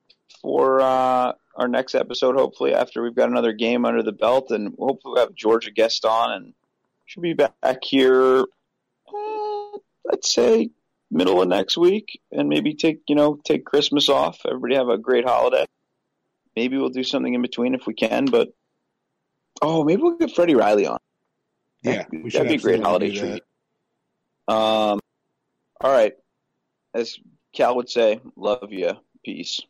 for uh, our next episode, hopefully, after we've got another game under the belt. And hopefully, we'll have Georgia guest on and should be back here, uh, let's say, middle of next week and maybe take, you know, take Christmas off. Everybody have a great holiday maybe we'll do something in between if we can. But oh, maybe we'll get Freddie Riley on. Yeah, that'd be a great holiday treat. Um, all right, as Cal would say, love you, peace.